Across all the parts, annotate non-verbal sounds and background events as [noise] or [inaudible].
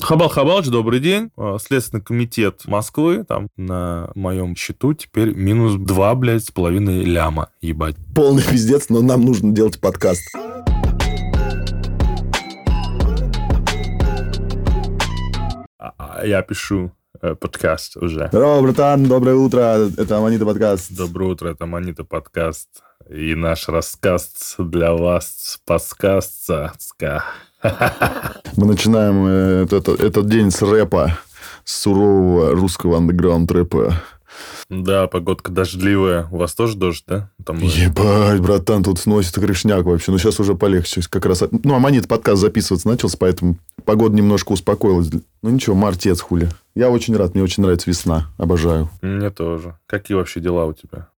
Хабал Хабалыч, добрый день. А, Следственный комитет Москвы, там на моем счету теперь минус 2, блядь, с половиной ляма, ебать. Полный пиздец, но нам нужно делать подкаст. А- а Я пишу э, подкаст уже. Здорово, братан, доброе утро. Это Аманита подкаст. Доброе утро, это Манита подкаст. И наш рассказ для вас подкастца. Мы начинаем э, этот, этот день с рэпа, с сурового русского андеграунд-рэпа. Да, погодка дождливая. У вас тоже дождь, да? Там, э, Ебать, братан, тут сносит крышняк вообще. Ну, сейчас уже полегче. Как раз... Ну, Аманит подкаст записываться начался, поэтому погода немножко успокоилась. Ну, ничего, мартец хули. Я очень рад, мне очень нравится весна. Обожаю. Мне тоже. Какие вообще дела у тебя?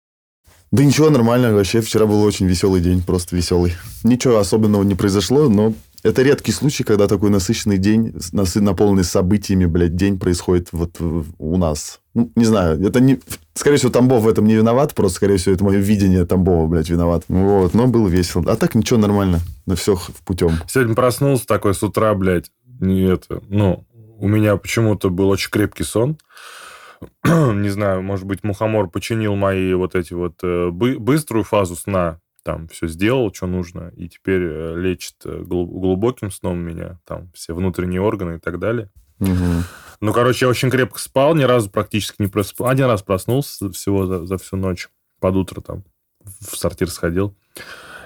Да ничего, нормально. Вообще, вчера был очень веселый день, просто веселый. Ничего особенного не произошло, но это редкий случай, когда такой насыщенный день, насы- наполненный событиями, блядь, день происходит вот у нас. Ну, не знаю, это не... Скорее всего, Тамбов в этом не виноват, просто, скорее всего, это мое видение Тамбова, блядь, виноват. Вот, но было весело. А так ничего, нормально. На все путем. Сегодня проснулся такой с утра, блядь, не это, ну, у меня почему-то был очень крепкий сон. [clears throat] Не знаю, может быть, мухомор починил мои вот эти вот э, бы- быструю фазу сна, там все сделал, что нужно, и теперь э, лечит э, глу- глубоким сном меня, там все внутренние органы и так далее. Мгм. Ну, короче, я очень крепко спал, ни разу практически не проспал. Один раз проснулся всего за, за всю ночь, под утро там в сортир сходил.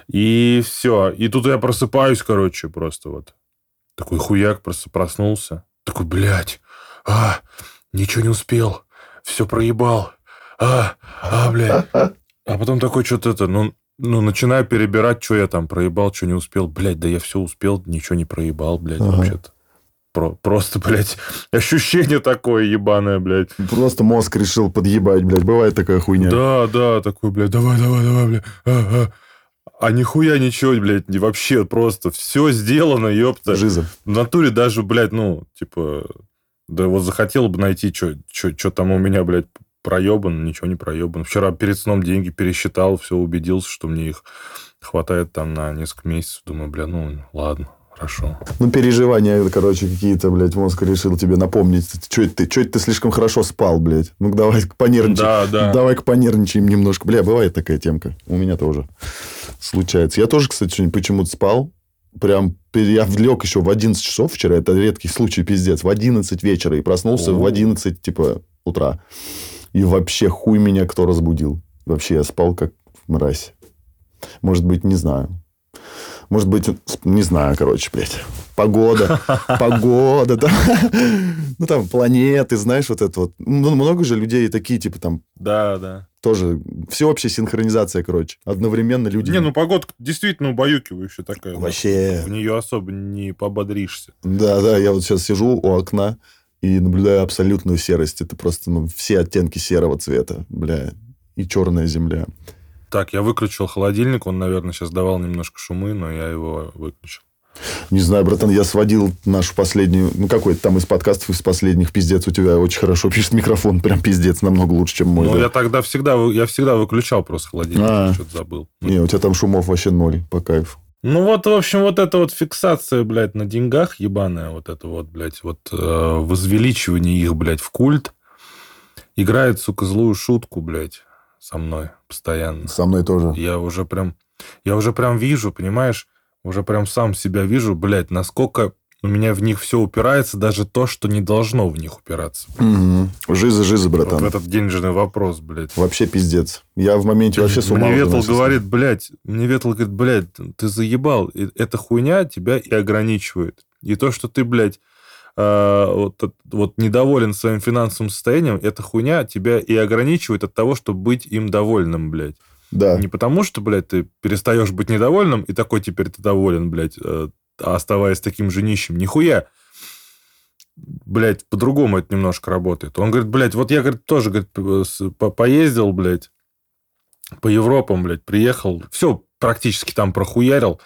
И все. И тут я просыпаюсь, короче, просто вот. Такой хуяк просто проснулся. Такой, блядь, а, ничего не успел. Все проебал. А, а, блядь. А потом такой что-то это, ну, ну, начинаю перебирать, что я там проебал, что не успел. Блядь, да я все успел, ничего не проебал, блядь, Ага. вообще-то. Про- просто, [laughs] блядь, ощущение такое ебаное, блядь. Просто мозг решил подъебать, блядь. Бывает такая хуйня. Да, да, такой, блядь, давай, давай, давай, блядь. А, а. А нихуя ничего, блядь, не вообще просто все сделано, ёпта. Жиза. В натуре даже, блядь, ну, типа, да вот захотел бы найти, что там у меня, блядь, проебан, ничего не проебан. Вчера перед сном деньги пересчитал, все убедился, что мне их хватает там на несколько месяцев. Думаю, бля, ну, ладно, хорошо. Ну, переживания, короче, какие-то, блядь, мозг решил тебе напомнить. Что это ты? Что это ты слишком хорошо спал, блядь? Ну, давай понервничаем. Да, да. Давай-ка понервничаем немножко. Бля, бывает такая темка. У меня тоже случается. Я тоже, кстати, сегодня почему-то спал. Прям я влег еще в 11 часов вчера. Это редкий случай, пиздец. В 11 вечера. И проснулся О. в 11, типа, утра. И вообще хуй меня кто разбудил. Вообще я спал как мразь. Может быть, не знаю. Может быть, не знаю, короче, блядь. Погода, [laughs] погода, там, ну, там, планеты, знаешь, вот это вот. Ну, много же людей такие, типа, там, Да, да. тоже всеобщая синхронизация, короче. Одновременно люди... Не, ну погодка действительно убаюкивающая такая. Вообще. В нее особо не пободришься. Да, да, я вот сейчас сижу у окна и наблюдаю абсолютную серость. Это просто, ну, все оттенки серого цвета, бля, и черная земля. Так, я выключил холодильник, он, наверное, сейчас давал немножко шумы, но я его выключил. Не знаю, братан, я сводил нашу последнюю... Ну, какой-то там из подкастов, из последних, пиздец, у тебя очень хорошо пишет микрофон. Прям пиздец, намного лучше, чем мой. ну, да. я тогда всегда, я всегда выключал просто холодильник, А. что-то забыл. Не, у тебя там шумов вообще ноль, по кайфу. Ну вот, в общем, вот эта вот фиксация, блядь, на деньгах ебаная, вот это вот, блядь, вот э, возвеличивание их, блядь, в культ, играет, сука, злую шутку, блядь, со мной постоянно. Со мной тоже. Я уже прям, я уже прям вижу, понимаешь, уже прям сам себя вижу, блядь, насколько у меня в них все упирается, даже то, что не должно в них упираться. Угу. Жиза, жиза, Вот братан. в этот денежный вопрос, блядь. Вообще пиздец. Я в моменте вообще с ума Мне Ветл говорит, блядь, мне Ветл говорит, блядь, ты заебал, и эта хуйня тебя и ограничивает. И то, что ты, блядь, э, вот, от- вот недоволен своим финансовым состоянием, эта хуйня тебя и ограничивает от того, чтобы быть им довольным, блядь. Да. Не потому, что, блядь, ты перестаешь быть недовольным, и такой теперь ты доволен, блядь, э, оставаясь таким же нищим. Нихуя. Блядь, по-другому это немножко работает. Он говорит, блядь, вот я, говорит, тоже, говорит, по- поездил, блядь, по Европам, блядь, приехал, все практически там прохуярил,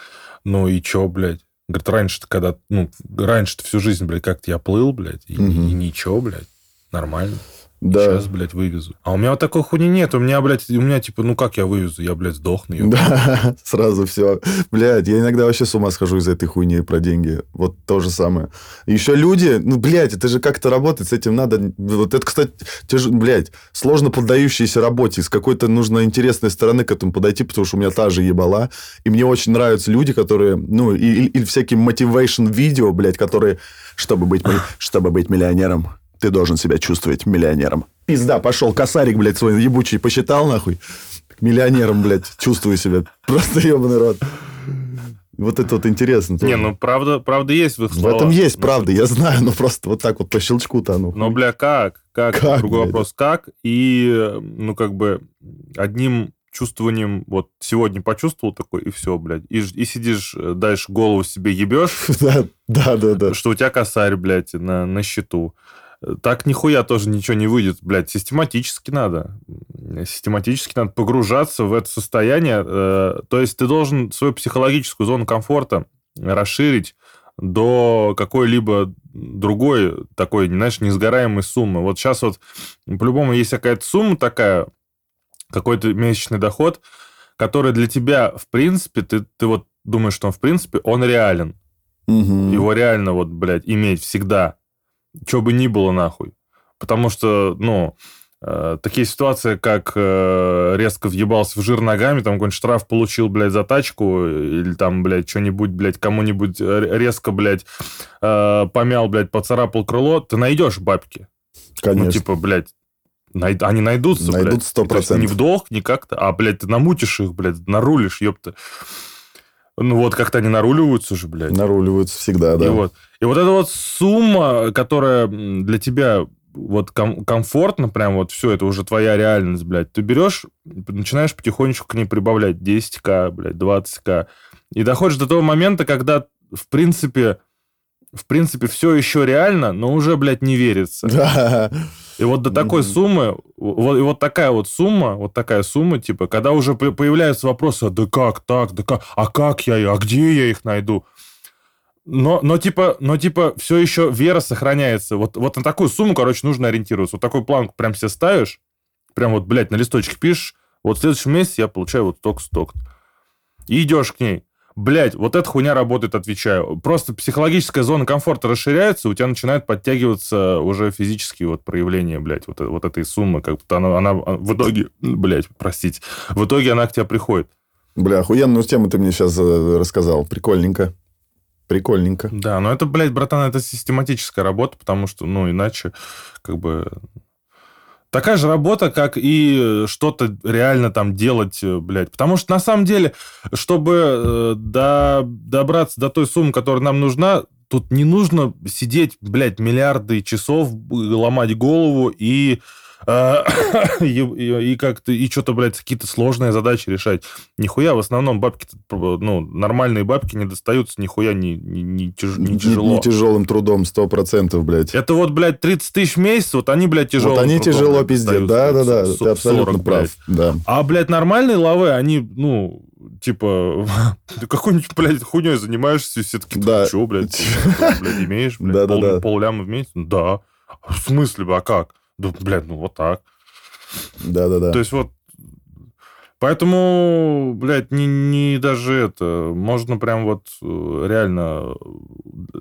ну и чё, блядь? Говорит, раньше-то когда, ну, раньше-то всю жизнь, блядь, как-то я плыл, блядь, и, Мгм. и ничего, блядь, нормально. Да. Сейчас, блядь, вывезу. А у меня вот такой хуйни нет. У меня, блядь, у меня типа, ну как я вывезу? Я, блядь, сдохну. ёб. Да, [laughs] сразу все. Блядь, я иногда вообще с ума схожу из-за этой хуйни про деньги. Вот то же самое. Еще люди, ну, блядь, это же как-то работает, с этим надо... Вот это, кстати, тяж... блядь, сложно поддающиеся работе. С какой-то нужно интересной стороны к этому подойти, потому что у меня та же ебала. И мне очень нравятся люди, которые, ну, и, и- и всякие motivation видео, блядь, которые, чтобы быть, чтобы быть миллионером, ты должен себя чувствовать миллионером. Пизда, пошел косарик, блядь, свой ебучий посчитал, нахуй. Миллионером, блядь, чувствую себя. [laughs] Просто ебаный рот. Вот это вот интересно. Не, ну правда, правда есть в их В словах. этом есть Ну, правда, я знаю, но просто вот так вот по щелчку-то оно. Но, бля, как? Как? Как, Другой блядь? вопрос, как? И, ну, как бы, одним чувствованием, вот, сегодня почувствовал такой, и все, блядь. И, и сидишь, э, дальше голову себе ебешь, [laughs] Да, да, да, да. что у тебя косарь, блядь, на, на счету. Так нихуя тоже ничего не выйдет, блядь. Систематически надо. Систематически надо погружаться в это состояние. э, То есть ты должен свою психологическую зону комфорта расширить до какой-либо другой такой, знаешь, несгораемой суммы. Вот сейчас вот по-любому есть какая-то сумма такая, какой-то месячный доход, который для тебя, в принципе, ты, ты вот думаешь, что он, в принципе, он реален. Мгм. Его реально вот, блядь, иметь всегда. Что бы ни было, нахуй. Потому что, ну, э, такие ситуации, как э, резко въебался в жир ногами, там какой-нибудь штраф получил, блядь, за тачку, или там, блядь, что-нибудь, блядь, кому-нибудь р- резко, блядь, э, помял, блядь, поцарапал крыло, ты найдешь бабки. Конечно. Ну, типа, блядь, най- они найдутся, Найдут блядь. сто То есть Не процентов. в долг, не как-то, а, блядь, ты намутишь их, блядь, нарулишь, ёпта. Ну вот как-то они наруливаются же, блядь. Наруливаются всегда, да. И вот, и вот эта вот сумма, которая для тебя вот ком- комфортно, прям вот все, это уже твоя реальность, блядь. Ты берешь, начинаешь потихонечку к ней прибавлять 10к, блядь, 20к. И доходишь до того момента, когда, в принципе, в принципе, все еще реально, но уже, блядь, не верится. И вот до такой Мгм. суммы, вот, и вот такая вот сумма, вот такая сумма, типа, когда уже по- появляются вопросы, да как так, да как, а как я, а где я их найду? Но, но типа, но типа все еще вера сохраняется. Вот, вот на такую сумму, короче, нужно ориентироваться. Вот такую планку прям себе ставишь, прям вот, блядь, на листочке пишешь, вот в следующем месяце я получаю вот столько-столько. И идешь к ней. Блядь, вот эта хуйня работает, отвечаю. Просто психологическая зона комфорта расширяется, у тебя начинают подтягиваться уже физические вот проявления, блядь, вот, э- вот этой суммы. Как будто она, она а, в итоге, блядь, простите, в итоге она к тебе приходит. Бля, охуенную тему ты мне сейчас рассказал. Прикольненько. Прикольненько. Да, но это, блядь, братан, это систематическая работа, потому что, ну, иначе, как бы... Такая же работа, как и что-то реально там делать, э, блядь. Потому что, на самом деле, чтобы э, до- добраться до той суммы, которая нам нужна, тут не нужно сидеть, блядь, миллиарды часов, ломать голову и... э, [coughs] и, и- и как-то, и что-то, блядь, какие-то сложные задачи решать. Нихуя, в основном бабки, ну, нормальные бабки не достаются нихуя не, не, не тяж- не тяжело. Не тяжелым трудом, сто процентов, блядь. Это вот, блядь, 30 тысяч в месяц, вот они, блядь, тяжело. Вот они тяжело пиздец. Да, да, да. Ты абсолютно прав. Да. А, блядь, нормальные лавы, они, ну, типа, [laughs] ты какой-нибудь, блядь, хуйней занимаешься, и все таки Да. [laughs] ты что, блядь, ты, блядь, имеешь, блядь, Да-да-да. пол, полляма в месяц? Да. В смысле, а как? Да, блядь, ну вот так. Да, да, да. То есть вот Поэтому, блядь, не, не даже это. Можно прям вот э, реально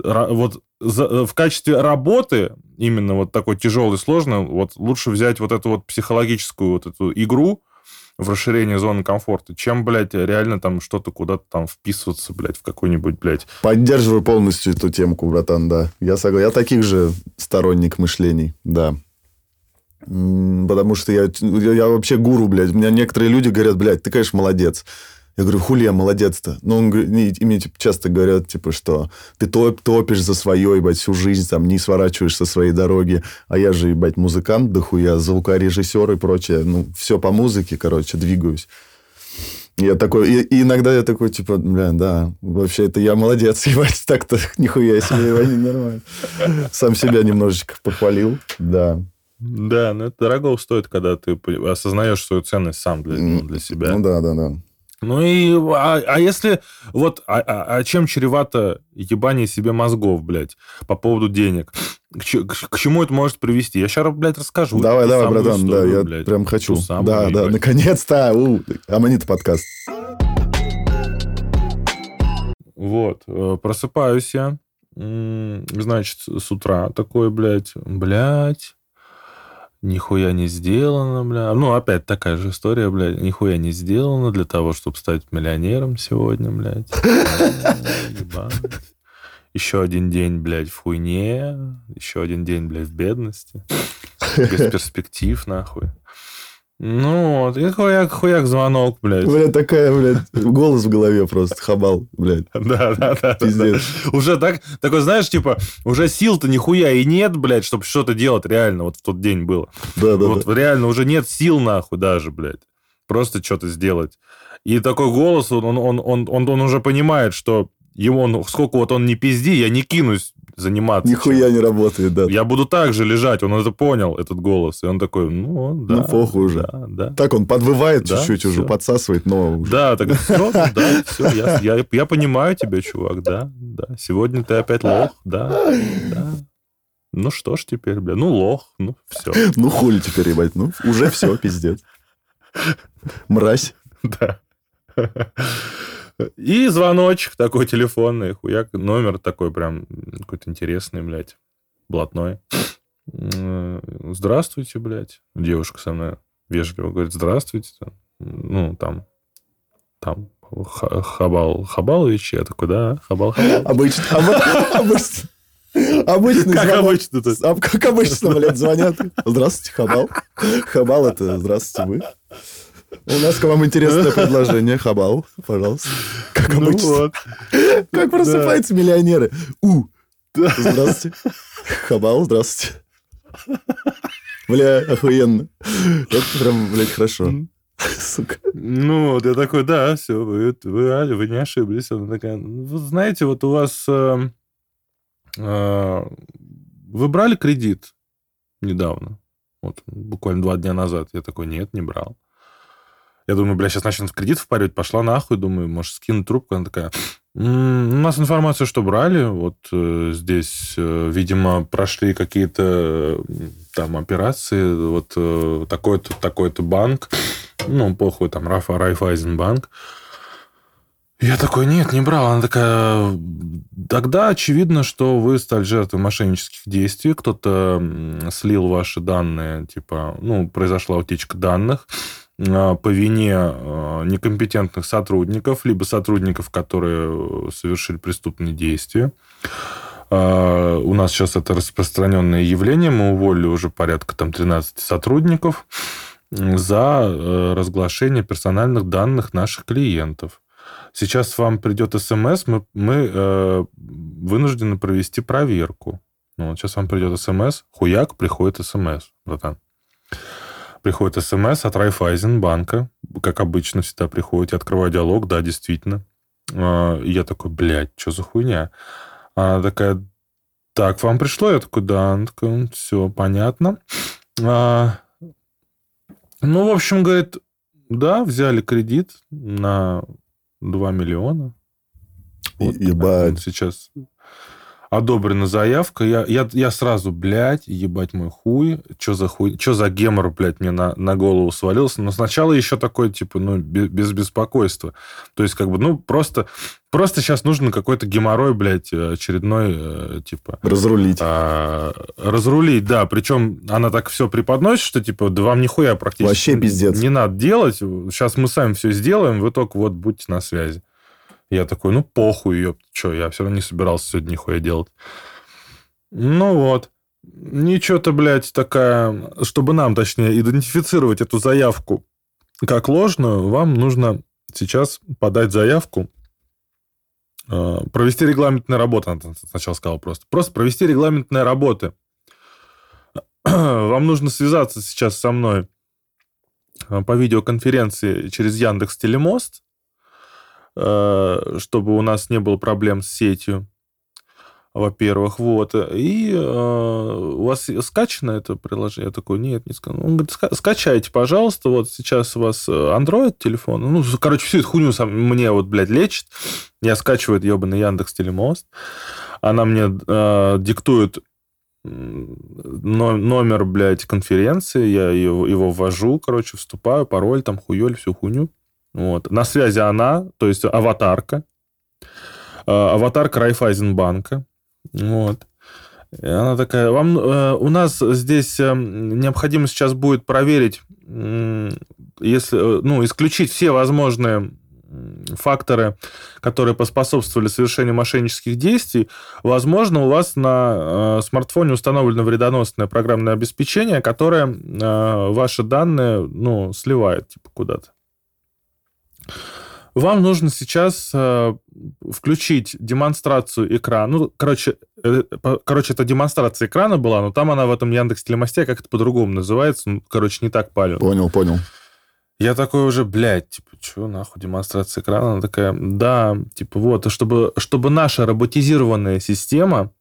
э, вот за- в качестве работы, именно вот такой тяжелой, сложной, вот лучше взять вот эту вот психологическую вот эту игру в расширение зоны комфорта, чем, блядь, реально там что-то куда-то там вписываться, блядь, в какой-нибудь, блядь. Поддерживаю полностью эту темку, братан, да. Я согласен. Я таких же сторонник мышлений, да. Потому что я, я, вообще гуру, блядь. У меня некоторые люди говорят, блядь, ты, конечно, молодец. Я говорю, хули я молодец-то? Ну, он, и, мне типа, часто говорят, типа, что ты топ, топишь за свое, ебать, всю жизнь, там, не сворачиваешь со своей дороги. А я же, ебать, музыкант дохуя, звукорежиссер и прочее. Ну, все по музыке, короче, двигаюсь. Я такой, и, и иногда я такой, типа, бля, да, вообще это я молодец, [laughs] ебать, так-то нихуя себе, нормально. Сам себя немножечко похвалил, да. Да, но это дорого стоит, когда ты осознаешь свою ценность сам для, ну, для себя. Ну да, да, да. Ну и, а, а если, вот, а, а- а чем чревато ебание себе мозгов, блядь, по поводу денег? к, ч- к- к чему это может привести. Я сейчас, блядь, расскажу. Давай, давай, братан, да, историю, я блядь. прям хочу. Самую, Да, да, наконец-то. У, Аманит подкаст. Вот, э, просыпаюсь я, значит, с утра такой, блядь, блядь, нихуя не сделано, бля. Ну, опять такая же история, блядь, нихуя не сделано для того, чтобы стать миллионером сегодня, блядь. [laughs] Еще один день, блядь, в хуйне, еще один день, блядь, в бедности, без перспектив, нахуй. Ну вот, и хуяк, хуяк звонок, блядь. Бля, такая, блядь, голос в голове просто, хабал, блядь. [laughs] Да, да, да, да. Пиздец. Уже так, такой, знаешь, типа, уже сил-то нихуя и нет, блядь, чтобы что-то делать реально вот в тот день было. Да, да, вот да. реально уже нет сил нахуй даже, блядь. Просто что-то сделать. И такой голос, он, он, он, он, он, он уже понимает, что ему, ну, сколько вот он не пизди, я не кинусь заниматься. Нихуя не работает, да. Я буду так же лежать, он это понял, этот голос. И он такой, ну, да. Ну, похуй уже. Да, да. Так он подвывает Да, чуть-чуть уже, всё. подсасывает, но уже. Да, так [laughs] все, да, все, я, я, я понимаю тебя, чувак, да, да. Сегодня ты опять лох, да, да. Ну что ж теперь, бля, ну лох, ну все, Ну, хули теперь, ебать, ну, уже все, пиздец. [laughs] Мразь. да. И звоночек такой телефонный, хуяк, номер такой прям какой-то интересный, блядь, блатной. М, Здравствуйте, блядь. Девушка со мной вежливо говорит, здравствуйте. Ну, там, там, Ха- Хабал Хабалович. Я такой, да, Хабал. Обычно. обы- Обычно. Обычный Как звонок. обычно-то. А Как обычно, блядь, звонят. Здравствуйте, Хабал. Хабал, это здравствуйте вы. У нас к вам интересное [laughs] предложение. Хабал, пожалуйста. Как Ну обычно. вот. [laughs] Как просыпаются миллионеры. У. Здравствуйте. Хабал, здравствуйте. Бля, охуенно. Это прям, блядь, хорошо. Сука. Ну, вот я такой, да, все, вы, вы, вы не ошиблись. Она такая, «Ну, вы знаете, вот у вас... э, э, вы брали кредит недавно? Вот, буквально два дня назад. Я такой, нет, не брал. Я думаю, бля, сейчас начнут в кредит впаривать. Пошла нахуй, думаю, может, скину трубку. Она такая, «М, у нас информация, что брали. Вот э, здесь, э, видимо, прошли какие-то э, там операции. Вот э, такой-то, такой-то банк. Ну, похуй, там, Рафа Райфайзенбанк. Я такой, нет, не брал. Она такая, тогда очевидно, что вы стали жертвой мошеннических действий. Кто-то слил ваши данные, типа, ну, произошла утечка данных по вине а, некомпетентных сотрудников, либо сотрудников, которые совершили преступные действия. У нас сейчас это распространенное явление. Мы уволили уже порядка там 13 сотрудников за э, разглашение персональных данных наших клиентов. Сейчас вам придет смс, мы, мы э, вынуждены провести проверку. Ну, вот сейчас вам придет смс, хуяк, приходит смс, братан. Приходит смс от Райфайзенбанка, как обычно всегда приходит. Я открываю диалог, да, действительно. А, И я такой, блядь, что за хуйня? Она такая, так, вам пришло? Я такой, да. Она такая, все, понятно. А, Ну, в общем, говорит, да, взяли кредит на 2 миллиона. Вот Ебать. Сейчас одобрена заявка. Я, я, я сразу, блядь, ебать мой хуй. Что за хуй? Что за гемор, блядь, мне на, на голову свалился? Но сначала еще такой, типа, ну, бе- без, беспокойства. То есть, как бы, ну, просто, просто сейчас нужно какой-то геморрой, блядь, очередной, э, типа, Разрулить. а, разрулить, да. Причем она так все преподносит, что типа, да вам нихуя практически Вообще пиздец. не надо делать. Сейчас мы сами все сделаем, вы только вот будьте на связи. Я такой, ну похуй, ёпт, что, я все равно не собирался сегодня нихуя делать. Ну вот. Ничего-то, блядь, такая... Чтобы нам, точнее, идентифицировать эту заявку как ложную, вам нужно сейчас подать заявку, э, провести регламентные работы, она сначала сказала просто. Просто провести регламентные работы. Вам нужно связаться сейчас со мной э, по видеоконференции через Яндекс Телемост, чтобы у нас не было проблем с сетью, во-первых, вот. И э, у вас скачано это приложение? Я такой, нет, не скачано. Он говорит, «Ска- скачайте, пожалуйста, вот сейчас у вас э, Android телефон, ну, короче, всю эту хуйню сам, мне вот, блядь, лечит. Я скачиваю ебаный Яндекс Телемост. Она мне э, диктует номер, блядь, конференции, я его, его ввожу, короче, вступаю, пароль, там, хуёль, всю хуйню. Вот. На связи она, то есть аватарка. А, аватарка Райфайзенбанка. Вот. И она такая, вам, э, у нас здесь э, необходимо сейчас будет проверить, если, э, ну, исключить все возможные факторы, которые поспособствовали совершению мошеннических действий, возможно, у вас на э, смартфоне установлено вредоносное программное обеспечение, которое э, ваши данные ну, сливает типа, куда-то. Вам нужно сейчас э, включить демонстрацию экрана. Ну, короче, э, короче, это демонстрация экрана была, но там она в этом Яндекс Телемосте как-то по-другому называется. Ну, короче, не так палю. Понял, понял. Я такой уже, блядь, типа, что нахуй демонстрация экрана? Она такая, да, типа, вот, чтобы, чтобы наша роботизированная система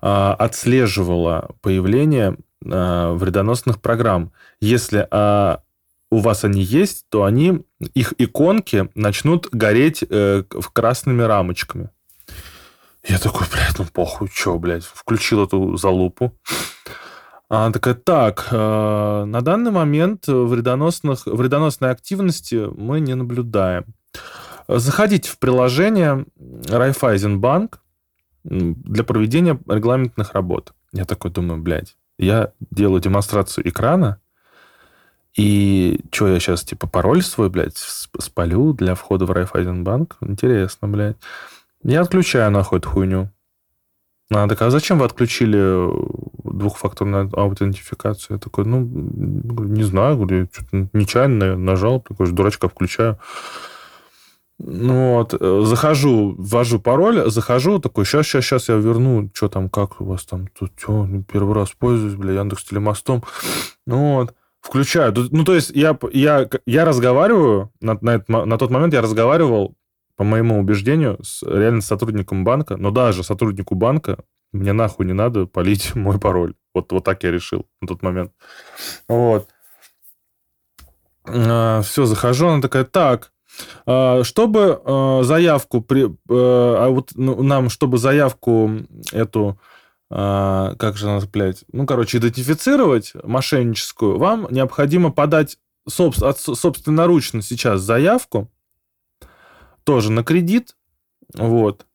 э, отслеживала появление э, вредоносных программ. Если э, у вас они есть, то они, их иконки начнут гореть э, красными рамочками. Я такой, блядь, ну похуй, что, блядь, включил эту залупу. Она такая, так, э, на данный момент вредоносных, вредоносной активности мы не наблюдаем. Заходите в приложение Райфайзенбанк для проведения регламентных работ. Я такой думаю, блядь, я делаю демонстрацию экрана, и что, я сейчас, типа, пароль свой, блядь, спалю для входа в Райфайзенбанк? Интересно, блядь. Я отключаю, нахуй, эту хуйню. Она такая, а зачем вы отключили двухфакторную аутентификацию. Я такой, ну, не знаю, говорю, нечаянно нажал, такой же дурачка включаю. Ну вот, э, захожу, ввожу пароль, захожу, такой, сейчас, сейчас, сейчас я верну, что там, как у вас там, тут, что, первый раз пользуюсь, бля, Яндекс Телемостом. Ну вот, включаю. Ну, то есть я, я, я разговариваю, на, на, на тот момент я разговаривал, по моему убеждению, с реально сотрудником банка, но даже сотруднику банка мне нахуй не надо полить [laughs] мой пароль. Вот, вот так я решил на тот момент. Вот. А, все, захожу, она такая, так, а, чтобы а, заявку, при, а вот ну, нам, чтобы заявку эту, как же нас, блядь, ну, короче, идентифицировать мошенническую, вам необходимо подать собственноручно сейчас заявку, тоже на кредит, вот,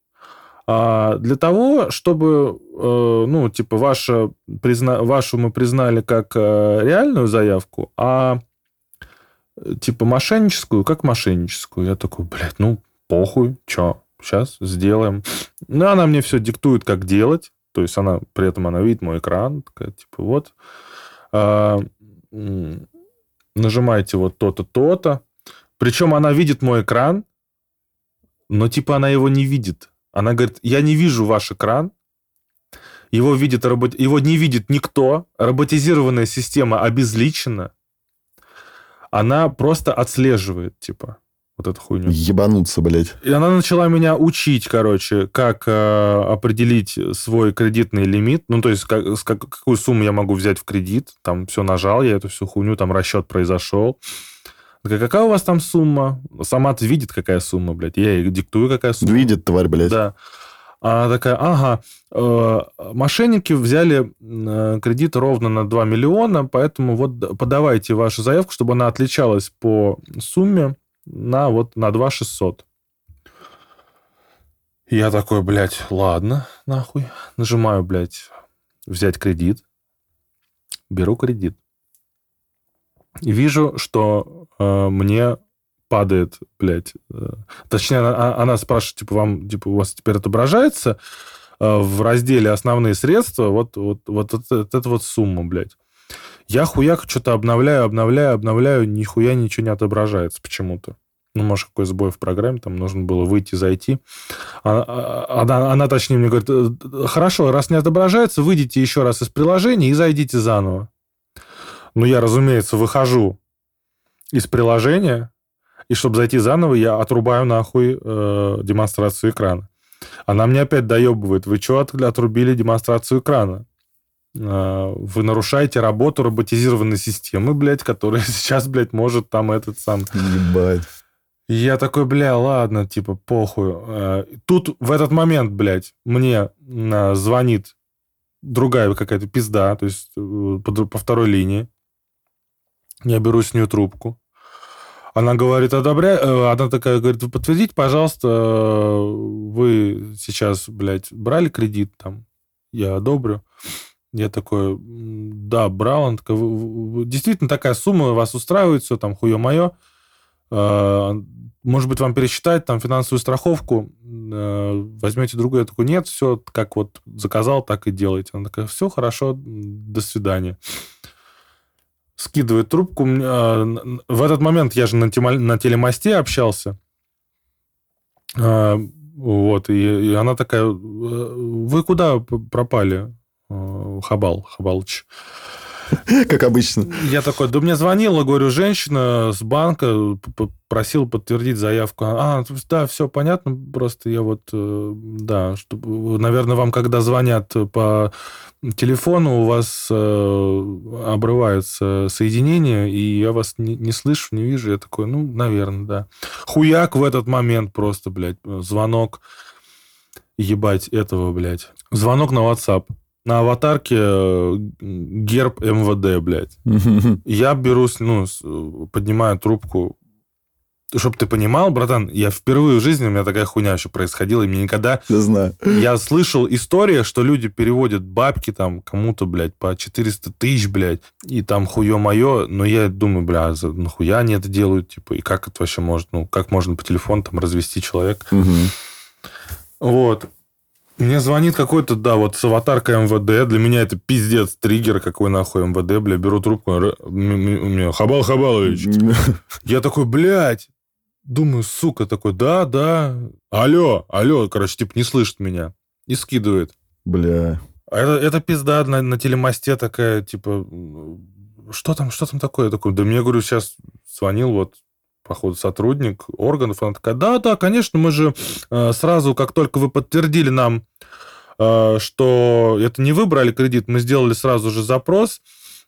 а для того, чтобы, э, ну, типа, ваша, призна... вашу мы признали как э, реальную заявку, а типа мошенническую, как мошенническую. Я такой, блядь, ну, похуй, чё, сейчас сделаем. Ну, она мне все диктует, как делать. То есть она, при этом она видит мой экран, такая, типа, вот, а, нажимаете вот то-то, то-то. Причем она видит мой экран, но типа она его не видит. Она говорит, я не вижу ваш экран, его, видит робот... его не видит никто, роботизированная система обезличена, она просто отслеживает, типа, вот эту хуйню. Ебануться, блядь. И она начала меня учить, короче, как э, определить свой кредитный лимит, ну, то есть как, как, какую сумму я могу взять в кредит, там все нажал, я эту всю хуйню, там расчет произошел. Такая, какая у вас там сумма? Сама-то видит, какая сумма, блядь. Я ей диктую, какая сумма. Видит, тварь, блядь. Да. Она такая, ага, э, мошенники взяли э, кредит ровно на 2 миллиона, поэтому вот подавайте вашу заявку, чтобы она отличалась по сумме на вот на 2 600. Я такой, блядь, ладно, нахуй. Нажимаю, блядь, взять кредит. Беру кредит. И вижу, что э, мне падает, блядь. Э, точнее, она, она спрашивает, типа, вам, типа, у вас теперь отображается э, в разделе «Основные средства» вот, вот, вот, вот, вот эта вот сумма, блядь. Я хуяк что-то обновляю, обновляю, обновляю, нихуя ничего не отображается почему-то. Ну, может, какой сбой в программе, там нужно было выйти, зайти. Она, а, она, она точнее мне говорит, «Э, хорошо, раз не отображается, выйдите еще раз из приложения и зайдите заново. Ну, я, разумеется, выхожу из приложения, и чтобы зайти заново, я отрубаю нахуй э, демонстрацию экрана. Она мне опять доебывает. Вы что отрубили демонстрацию экрана? Э, вы нарушаете работу роботизированной системы, блядь, которая [laughs] сейчас, блядь, может там этот сам... Ебать. я такой, бля, ладно, типа, похуй. Э, тут в этот момент, блядь, мне э, звонит другая какая-то пизда, то есть э, по, второй линии. Я беру с нее трубку. Она говорит, одобряй, э, она такая говорит, вы подтвердите, пожалуйста, вы сейчас, блядь, брали кредит там, я одобрю. Я такой, да, такой, действительно такая сумма вас устраивает, все там хуе мое. А, может быть, вам пересчитать там финансовую страховку, э, возьмете другую. Я такой, нет, все, как вот заказал, так и делайте. Она такая, все, хорошо, до свидания. Скидывает трубку. А, в этот момент я же на, на телемосте общался. А, вот, и, и она такая, вы куда пропали? Э, Хабал, Хабалыч. [laughs] Как обычно. Я такой, да мне звонила, говорю, женщина с банка, просил подтвердить заявку. А, да, все понятно, просто я вот, э, да, чтобы, наверное, вам, когда звонят по телефону, у вас э, обрывается соединение, и я вас не, не слышу, не вижу. Я такой, ну, наверное, да. Хуяк в этот момент просто, блядь, звонок, ебать этого, блядь. Звонок на WhatsApp на аватарке э, герб МВД, блядь. [laughs] Я берусь, ну, поднимаю трубку. Чтоб ты понимал, братан, я впервые в жизни, у меня такая хуйня еще происходила, и мне никогда... Я знаю. Я слышал историю, что люди переводят бабки там кому-то, блядь, по 400 тысяч, блядь, и там хуе мое, но я думаю, бля, нахуя они это делают, типа, и как это вообще может, ну, как можно по телефону там развести человека? Вот. Мне звонит какой-то, да, вот с аватаркой МВД. Для меня это пиздец, триггер какой нахуй МВД, бля. Беру трубку, у меня Хабал Хабалович. [laughs] Я такой, блядь. Думаю, сука, такой, да, да. Алло, алло, короче, типа не слышит меня. И скидывает. Бля. А это, это пизда на, на телемосте такая, типа, что там, что там такое? Я такой, да мне, говорю, сейчас звонил вот походу, сотрудник органов. Она такая, да, да, конечно, мы же э, сразу, как только вы подтвердили нам, э, что это не вы брали кредит, мы сделали сразу же запрос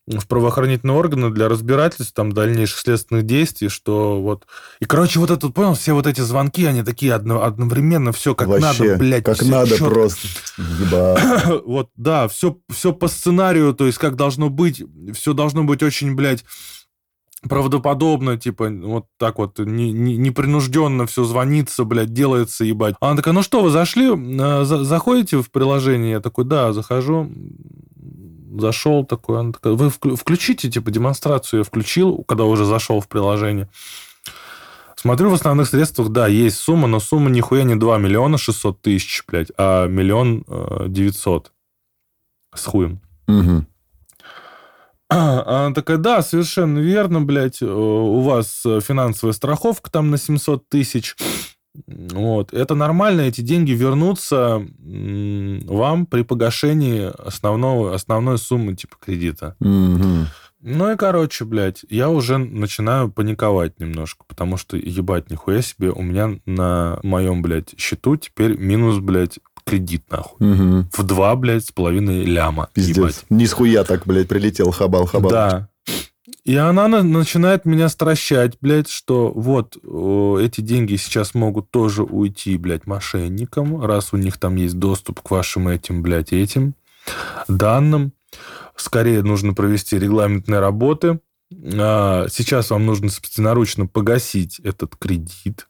в правоохранительные органы для разбирательств, там, дальнейших следственных действий, что вот... И, короче, вот этот, понял, все вот эти звонки, они такие одно, одновременно, все как Вообще, надо, блядь. как надо четко. просто. [coughs] вот, да, все, все по сценарию, то есть как должно быть, все должно быть очень, блядь, правдоподобно, типа, вот так вот, не, не, непринужденно все звонится, блядь, делается, ебать. Она такая, ну что, вы зашли, э, за, заходите в приложение? Я такой, да, захожу. Зашел такой, она такая, вы включите, типа, демонстрацию. Я включил, когда уже зашел в приложение. Смотрю, в основных средствах, да, есть сумма, но сумма нихуя не 2 миллиона 600 тысяч, блядь, а миллион э, девятьсот с хуем. Угу. [clears throat] Она такая, да, совершенно верно, блядь, э, у вас э, финансовая страховка там на 700 тысяч. Вот. Это нормально, эти деньги вернутся вам при погашении основного, основной суммы типа кредита. Угу. Ну и, короче, блядь, я уже начинаю паниковать немножко, потому что, ебать, нихуя себе, у меня на моем, блядь, счету теперь минус, блядь, кредит, нахуй. Угу. В два, блядь, с половиной ляма. Пиздец. Ебать. Так, блядь, прилетел хабал-хабал. Да. И она начинает меня стращать, блядь, что вот эти деньги сейчас могут тоже уйти, блядь, мошенникам, раз у них там есть доступ к вашим этим, блядь, этим данным. Скорее нужно провести регламентные работы. А, сейчас вам нужно собственноручно погасить этот кредит.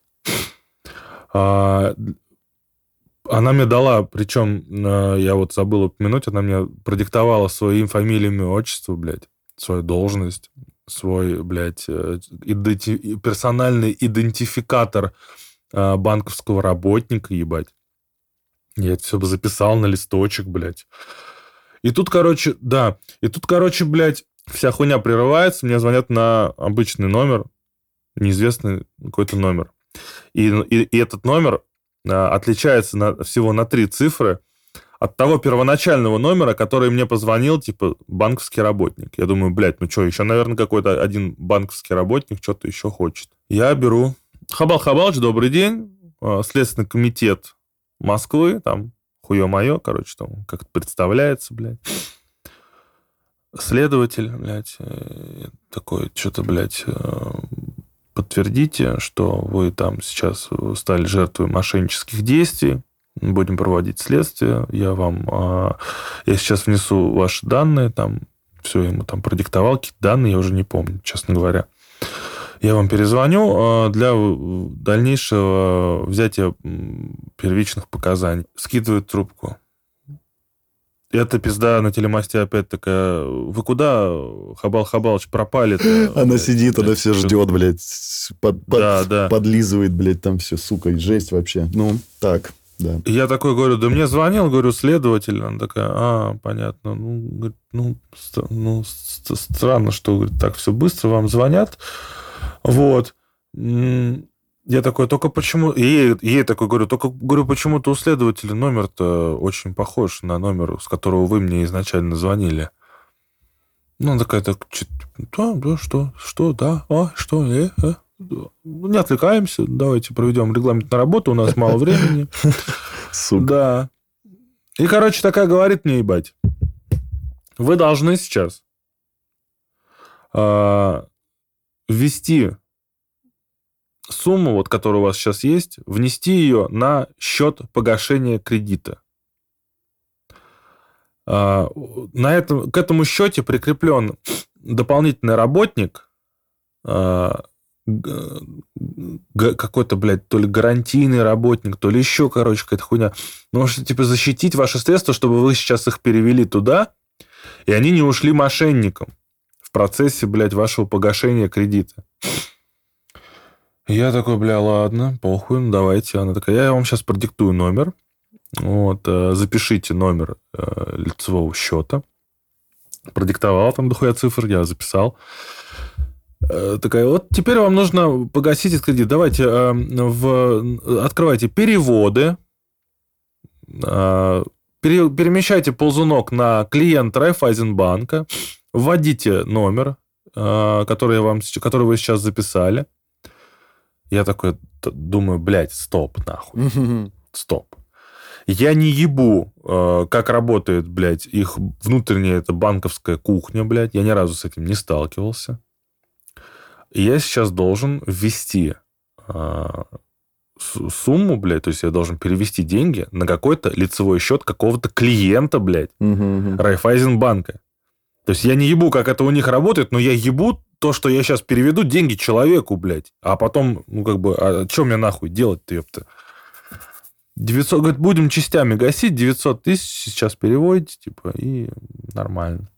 Она мне дала, причем э, я вот забыл упомянуть, она мне продиктовала свое фамилию, имя, отчество, блядь, свою должность, свой, блядь, э, иденти... персональный идентификатор э, банковского работника, ебать. Я это все записал на листочек, блядь. И тут, короче, да, и тут, короче, блядь, вся хуйня прерывается, мне звонят на обычный номер, неизвестный какой-то номер. И, и, и этот номер отличается на, всего на три цифры от того первоначального номера, который мне позвонил, типа, банковский работник. Я думаю, блядь, ну что, еще, наверное, какой-то один банковский работник что-то еще хочет. Я беру. Хабал Хабалыч, добрый день. Э, Следственный комитет Москвы, там, хуе мое, короче, там, как это представляется, блядь. Следователь, блядь, э, такой, что-то, блядь, подтвердите, что вы там сейчас стали жертвой мошеннических действий. будем проводить следствие, я вам, а, я сейчас внесу ваши данные, там, все ему там продиктовал, какие данные, я уже не помню, честно говоря. Я вам перезвоню а, для дальнейшего взятия первичных показаний. Скидывает трубку. Это пизда на телемасте опять такая, вы куда, Хабал Хабалыч, пропали -то? [laughs] Она сидит, она все ждет, блядь, под, под, Да, да. подлизывает, блядь, там все, сука, жесть вообще. Ну, так, да. Я такой говорю, да мне звонил, говорю, следователь. Она такая, а, понятно. Ну, говорит, ну, ст- ну, ст- странно, что говорит, так все быстро вам звонят. Вот. Я такой, только почему... и Ей, ей такой говорю, только говорю, почему-то у следователя номер-то очень похож на номер, с которого вы мне изначально звонили. Ну, она такая, так, да, да, что, что, да, а, что, э, э. Не отвлекаемся, давайте проведем регламент на работу, у нас мало времени. [laughs] Сука. Да. И, короче, такая говорит мне, ебать, вы должны сейчас а, ввести сумму, вот, которая у вас сейчас есть, внести ее на счет погашения кредита. А, на этом, к этому счете прикреплен дополнительный работник, а, какой-то, блядь, то ли гарантийный работник, то ли еще, короче, какая-то хуйня. Ну, может, типа, защитить ваши средства, чтобы вы сейчас их перевели туда, и они не ушли мошенникам в процессе, блядь, вашего погашения кредита. Я такой, бля, ладно, похуй, ну, давайте. Она такая, я вам сейчас продиктую номер. Вот, э, запишите номер э, лицевого счета. Продиктовал там дохуя цифр, я записал. Э, Такая, вот теперь вам нужно погасить этот кредит. Давайте в, открывайте переводы, пере- перемещайте ползунок на клиент Райфайзенбанка, вводите номер, который, вам, который вы сейчас записали. Я такой думаю, блядь, стоп, нахуй стоп. Я не ебу, э, как работает, блядь, их внутренняя эта банковская кухня, блядь. Я ни разу с этим не сталкивался. И я сейчас должен ввести э, сумму, блядь, то есть я должен перевести деньги на какой-то лицевой счет какого-то клиента, блядь, Мгм. Райфайзенбанка. То есть я не ебу, как это у них работает, но я ебу то, что я сейчас переведу деньги человеку, блядь. А потом, ну, как бы, а что мне нахуй делать-то, ёпта? 900, говорит, будем частями гасить, 900 тысяч сейчас переводите, типа, и нормально.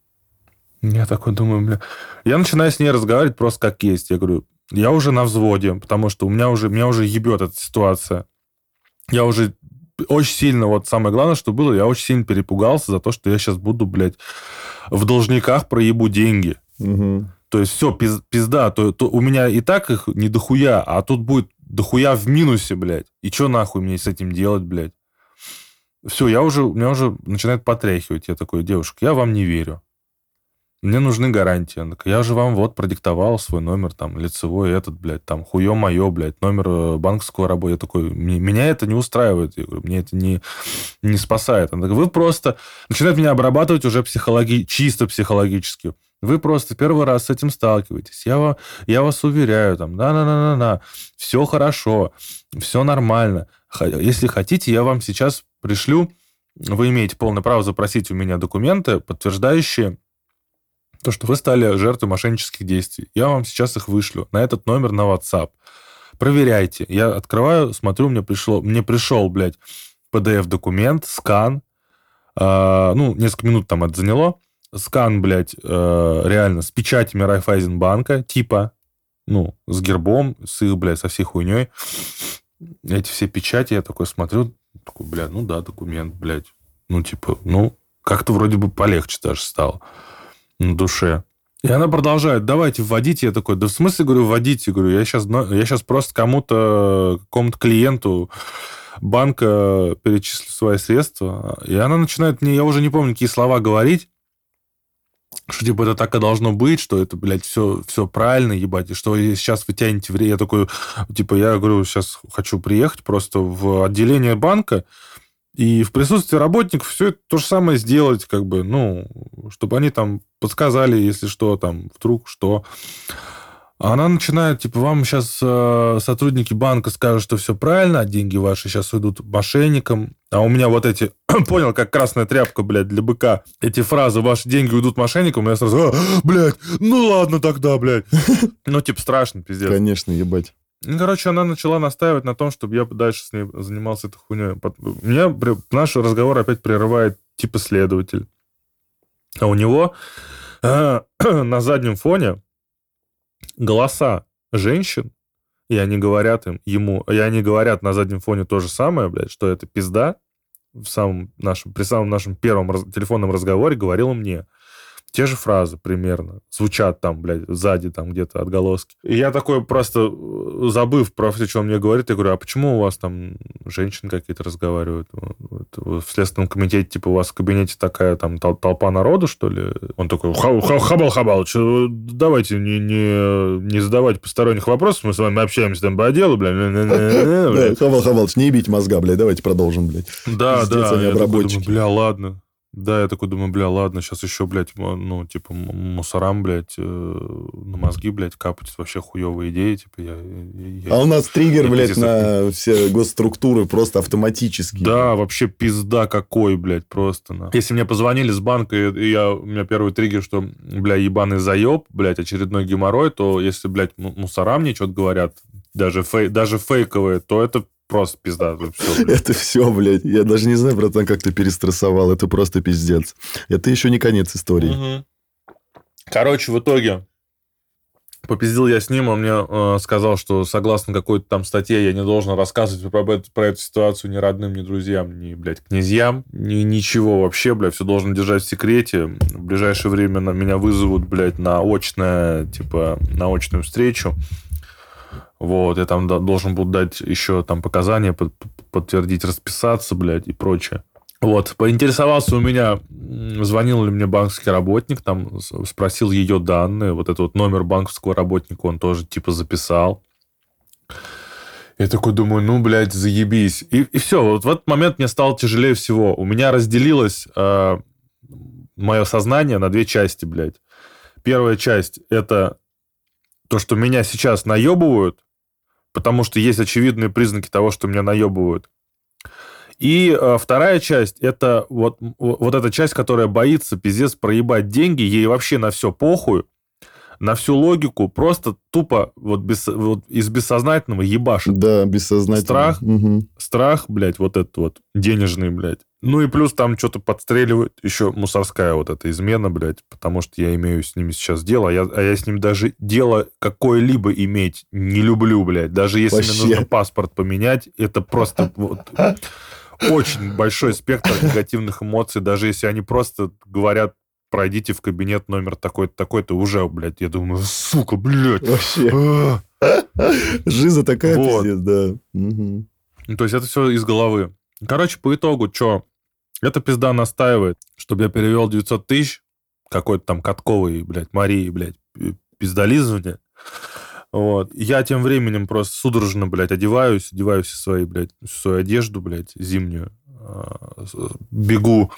Я такой думаю, бля... Я начинаю с ней разговаривать просто как есть. Я говорю, я уже на взводе, потому что у меня уже, меня уже ебет эта ситуация. Я уже очень сильно, вот самое главное, что было, я очень сильно перепугался за то, что я сейчас буду, блядь, в должниках проебу деньги. Мгм. То есть все, пизда, то, то у меня и так их не дохуя, а тут будет дохуя в минусе, блядь. И что нахуй мне с этим делать, блядь? Все, я уже, меня уже начинает потряхивать. Я такой, девушка, я вам не верю. Мне нужны гарантии. Я же вам вот продиктовал свой номер, там, лицевой этот, блядь, там, хуе мое, блядь, номер э, банковского работы. Я такой, «Мне- меня это не устраивает. Я говорю, мне это не, не спасает. Она такая, вы просто... Начинает меня обрабатывать уже психологи... чисто психологически. Вы просто первый раз с этим сталкиваетесь. Я, ва- я вас уверяю, там, да-да-да-да-да, все хорошо, все нормально. Если хотите, я вам сейчас пришлю, вы имеете полное право запросить у меня документы, подтверждающие то, что вы стали жертвой мошеннических действий. Я вам сейчас их вышлю на этот номер на WhatsApp. Проверяйте. Я открываю, смотрю, мне пришло, мне пришел, блядь, PDF-документ, скан. А, ну, несколько минут там это заняло. Скан, блядь, э, реально с печатями Райфайзенбанка, типа, ну, с гербом, с их, блядь, со всей хуйней. Эти все печати, я такой смотрю, такой, блядь, ну да, документ, блядь. Ну, типа, ну, как-то вроде бы полегче даже стало на душе. И она продолжает, давайте вводите. Я такой, да в смысле, говорю, вводите? Говорю, я сейчас, я сейчас просто кому-то, какому-то клиенту банка перечислю свои средства. И она начинает мне, я уже не помню, какие слова говорить, что типа это так и должно быть, что это, блядь, все, все правильно, ебать, и что сейчас вы тянете время. Я такой, типа, я говорю, сейчас хочу приехать просто в отделение банка, и в присутствии работников все это то же самое сделать, как бы, ну, чтобы они там подсказали, если что, там, вдруг что. А Она начинает, типа, вам сейчас э, сотрудники банка скажут, что все правильно, а деньги ваши сейчас уйдут мошенникам. А у меня вот эти, [clears throat] понял, как красная тряпка, блядь, для быка, эти фразы, ваши деньги уйдут мошенникам, меня сразу, а, блядь, ну ладно тогда, блядь. [laughs] Ну, типа, страшно, пиздец. Конечно, ебать. Ну, короче, она начала настаивать на том, чтобы я дальше с ней занимался этой хуйней. Меня наш разговор опять прерывает типа следователь. А у него э, [clears throat] на заднем фоне голоса женщин, и они говорят им, ему, и они говорят на заднем фоне то же самое, блядь, что это пизда. В самом нашем, при самом нашем первом раз- телефонном разговоре говорила мне. Те же фразы примерно звучат там, блядь, сзади там где-то отголоски. И я такой просто, э, забыв про все, что он мне говорит, я говорю, а почему у вас там женщины какие-то разговаривают? Вот, В Следственном комитете, типа, у вас в кабинете такая там тол- толпа народу, что ли? Он такой, «Ха- ха- хабал-хабал, давайте не, не, не задавать посторонних вопросов, мы с вами общаемся там по делу, блядь. Да, блядь». Хавал, Хавалыч, не ебите мозга, блядь, давайте продолжим, блядь. Да, да. бля, ладно. Да, я такой думаю, бля, ладно, сейчас еще, блядь, ну, типа, мусорам, блядь, э, на мозги, блядь, капать вообще хуевые идеи, типа, я... я- А у нас триггер, Я блядь, на все госструктуры просто автоматически. Да, вообще пизда какой, блядь, просто. На. Если мне позвонили с банка, и я, у меня первый триггер, что, бля, ебаный заеб, блядь, очередной геморрой, то если, блядь, му- мусора мне что-то говорят, даже, фей, даже фейковые, то это просто пизда. блядь. Это все, блядь. Я даже не знаю, братан, как ты перестрессовал. Это просто пиздец. Это еще не конец истории. Мгм. Короче, в итоге попиздил я с ним, он мне э, сказал, что согласно какой-то там статье я не должен рассказывать про, эту- про эту ситуацию ни родным, ни друзьям, ни, блядь, князьям, ни ничего вообще, блядь, все должен держать в секрете. В ближайшее время на меня вызовут, блядь, на очное, типа, на очную встречу. Вот, я там до- должен буду дать еще там показания, под- подтвердить, расписаться, блядь, и прочее. Вот, поинтересовался у меня, звонил ли мне банковский работник, там спросил ее данные, вот этот вот номер банковского работника он тоже типа записал. Я такой думаю, ну, блядь, заебись. И, и все, вот в этот момент мне стало тяжелее всего. У меня разделилось мое сознание на две части, блядь. Первая часть – это то, что меня сейчас наебывают, потому что есть очевидные признаки того, что меня наебывают. И э, вторая часть это вот, вот эта часть, которая боится пиздец проебать деньги, ей вообще на все похуй, на всю логику, просто тупо вот, без, вот из бессознательного ебашит. Да, бессознательно. Страх? Мгм. Страх, блядь, вот этот вот, денежный, блядь. Ну и плюс там что-то подстреливают, еще мусорская вот эта измена, блядь, потому что я имею с ними сейчас дело, а я, а я с ним даже дело какое-либо иметь не люблю, блядь. Даже если Вообще. мне нужно паспорт поменять, это просто [laughs] вот очень большой спектр негативных эмоций, даже если они просто говорят, пройдите в кабинет номер такой-то, такой-то, уже, блядь, я думаю, сука, блядь. Вообще. а. Жиза такая Вот. пиздец, да. Ну, то есть это все из головы. Короче, по итогу, что? Эта пизда настаивает, чтобы я перевел 900 тысяч какой-то там Катковой, блядь, Марии, блядь, пи- пиздолизывание. Вот. Я тем временем просто судорожно, блядь, одеваюсь, одеваю все свои, блядь, свою одежду, блядь, зимнюю. а, Бегу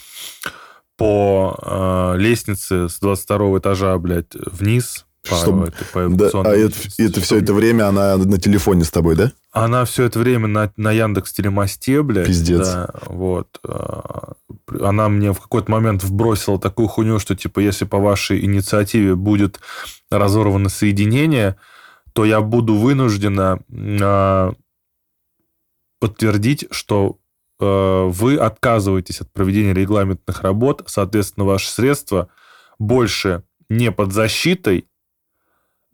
по а, лестнице с 22 этажа, блядь, вниз. По Чтоб- этой- по Да, а это, это все это время она на телефоне с тобой, да? она все это время на, на Яндекс Телемосте, блядь. Пиздец. Да, вот. а, Она мне в какой-то момент вбросила такую хуйню, что, типа, если по вашей инициативе будет разорвано соединение, то я буду вынуждена а, подтвердить, что э, вы отказываетесь от проведения регламентных работ, соответственно, ваши средства больше не под защитой,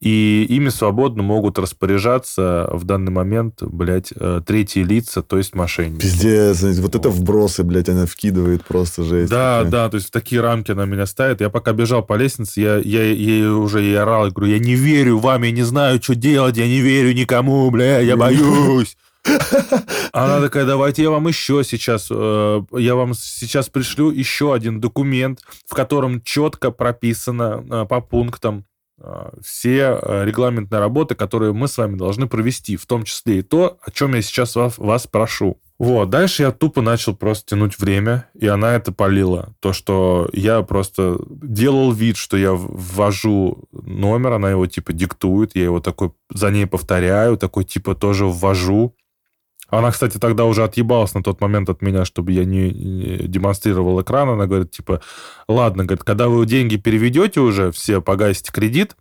и ими свободно могут распоряжаться в данный момент, блядь, э, третьи лица, то есть мошенники. Пиздец, вот это вбросы, блядь, она вкидывает просто жесть. Да, какая. да, то есть в такие рамки она меня ставит. Я пока бежал по лестнице, я, я ей уже ей орал, я говорю, я не верю вам, я не знаю, что делать, я не верю никому, бля, я боюсь. [laughs] Она такая, давайте я вам еще сейчас, э, я вам сейчас пришлю еще один документ, в котором четко прописано э, по пунктам все э, регламентные работы, которые мы с вами должны провести, в том числе и то, о чем я сейчас вас, вас прошу. Вот, дальше я тупо начал просто тянуть время, и она это полила. То, что я просто делал вид, что я ввожу номер, она его типа диктует, я его такой за ней повторяю, такой типа тоже ввожу. Она, кстати, тогда уже отъебалась на тот момент от меня, чтобы я не, демонстрировал экран. Она говорит, типа, ладно, говорит, когда вы деньги переведете уже, все погасите кредит,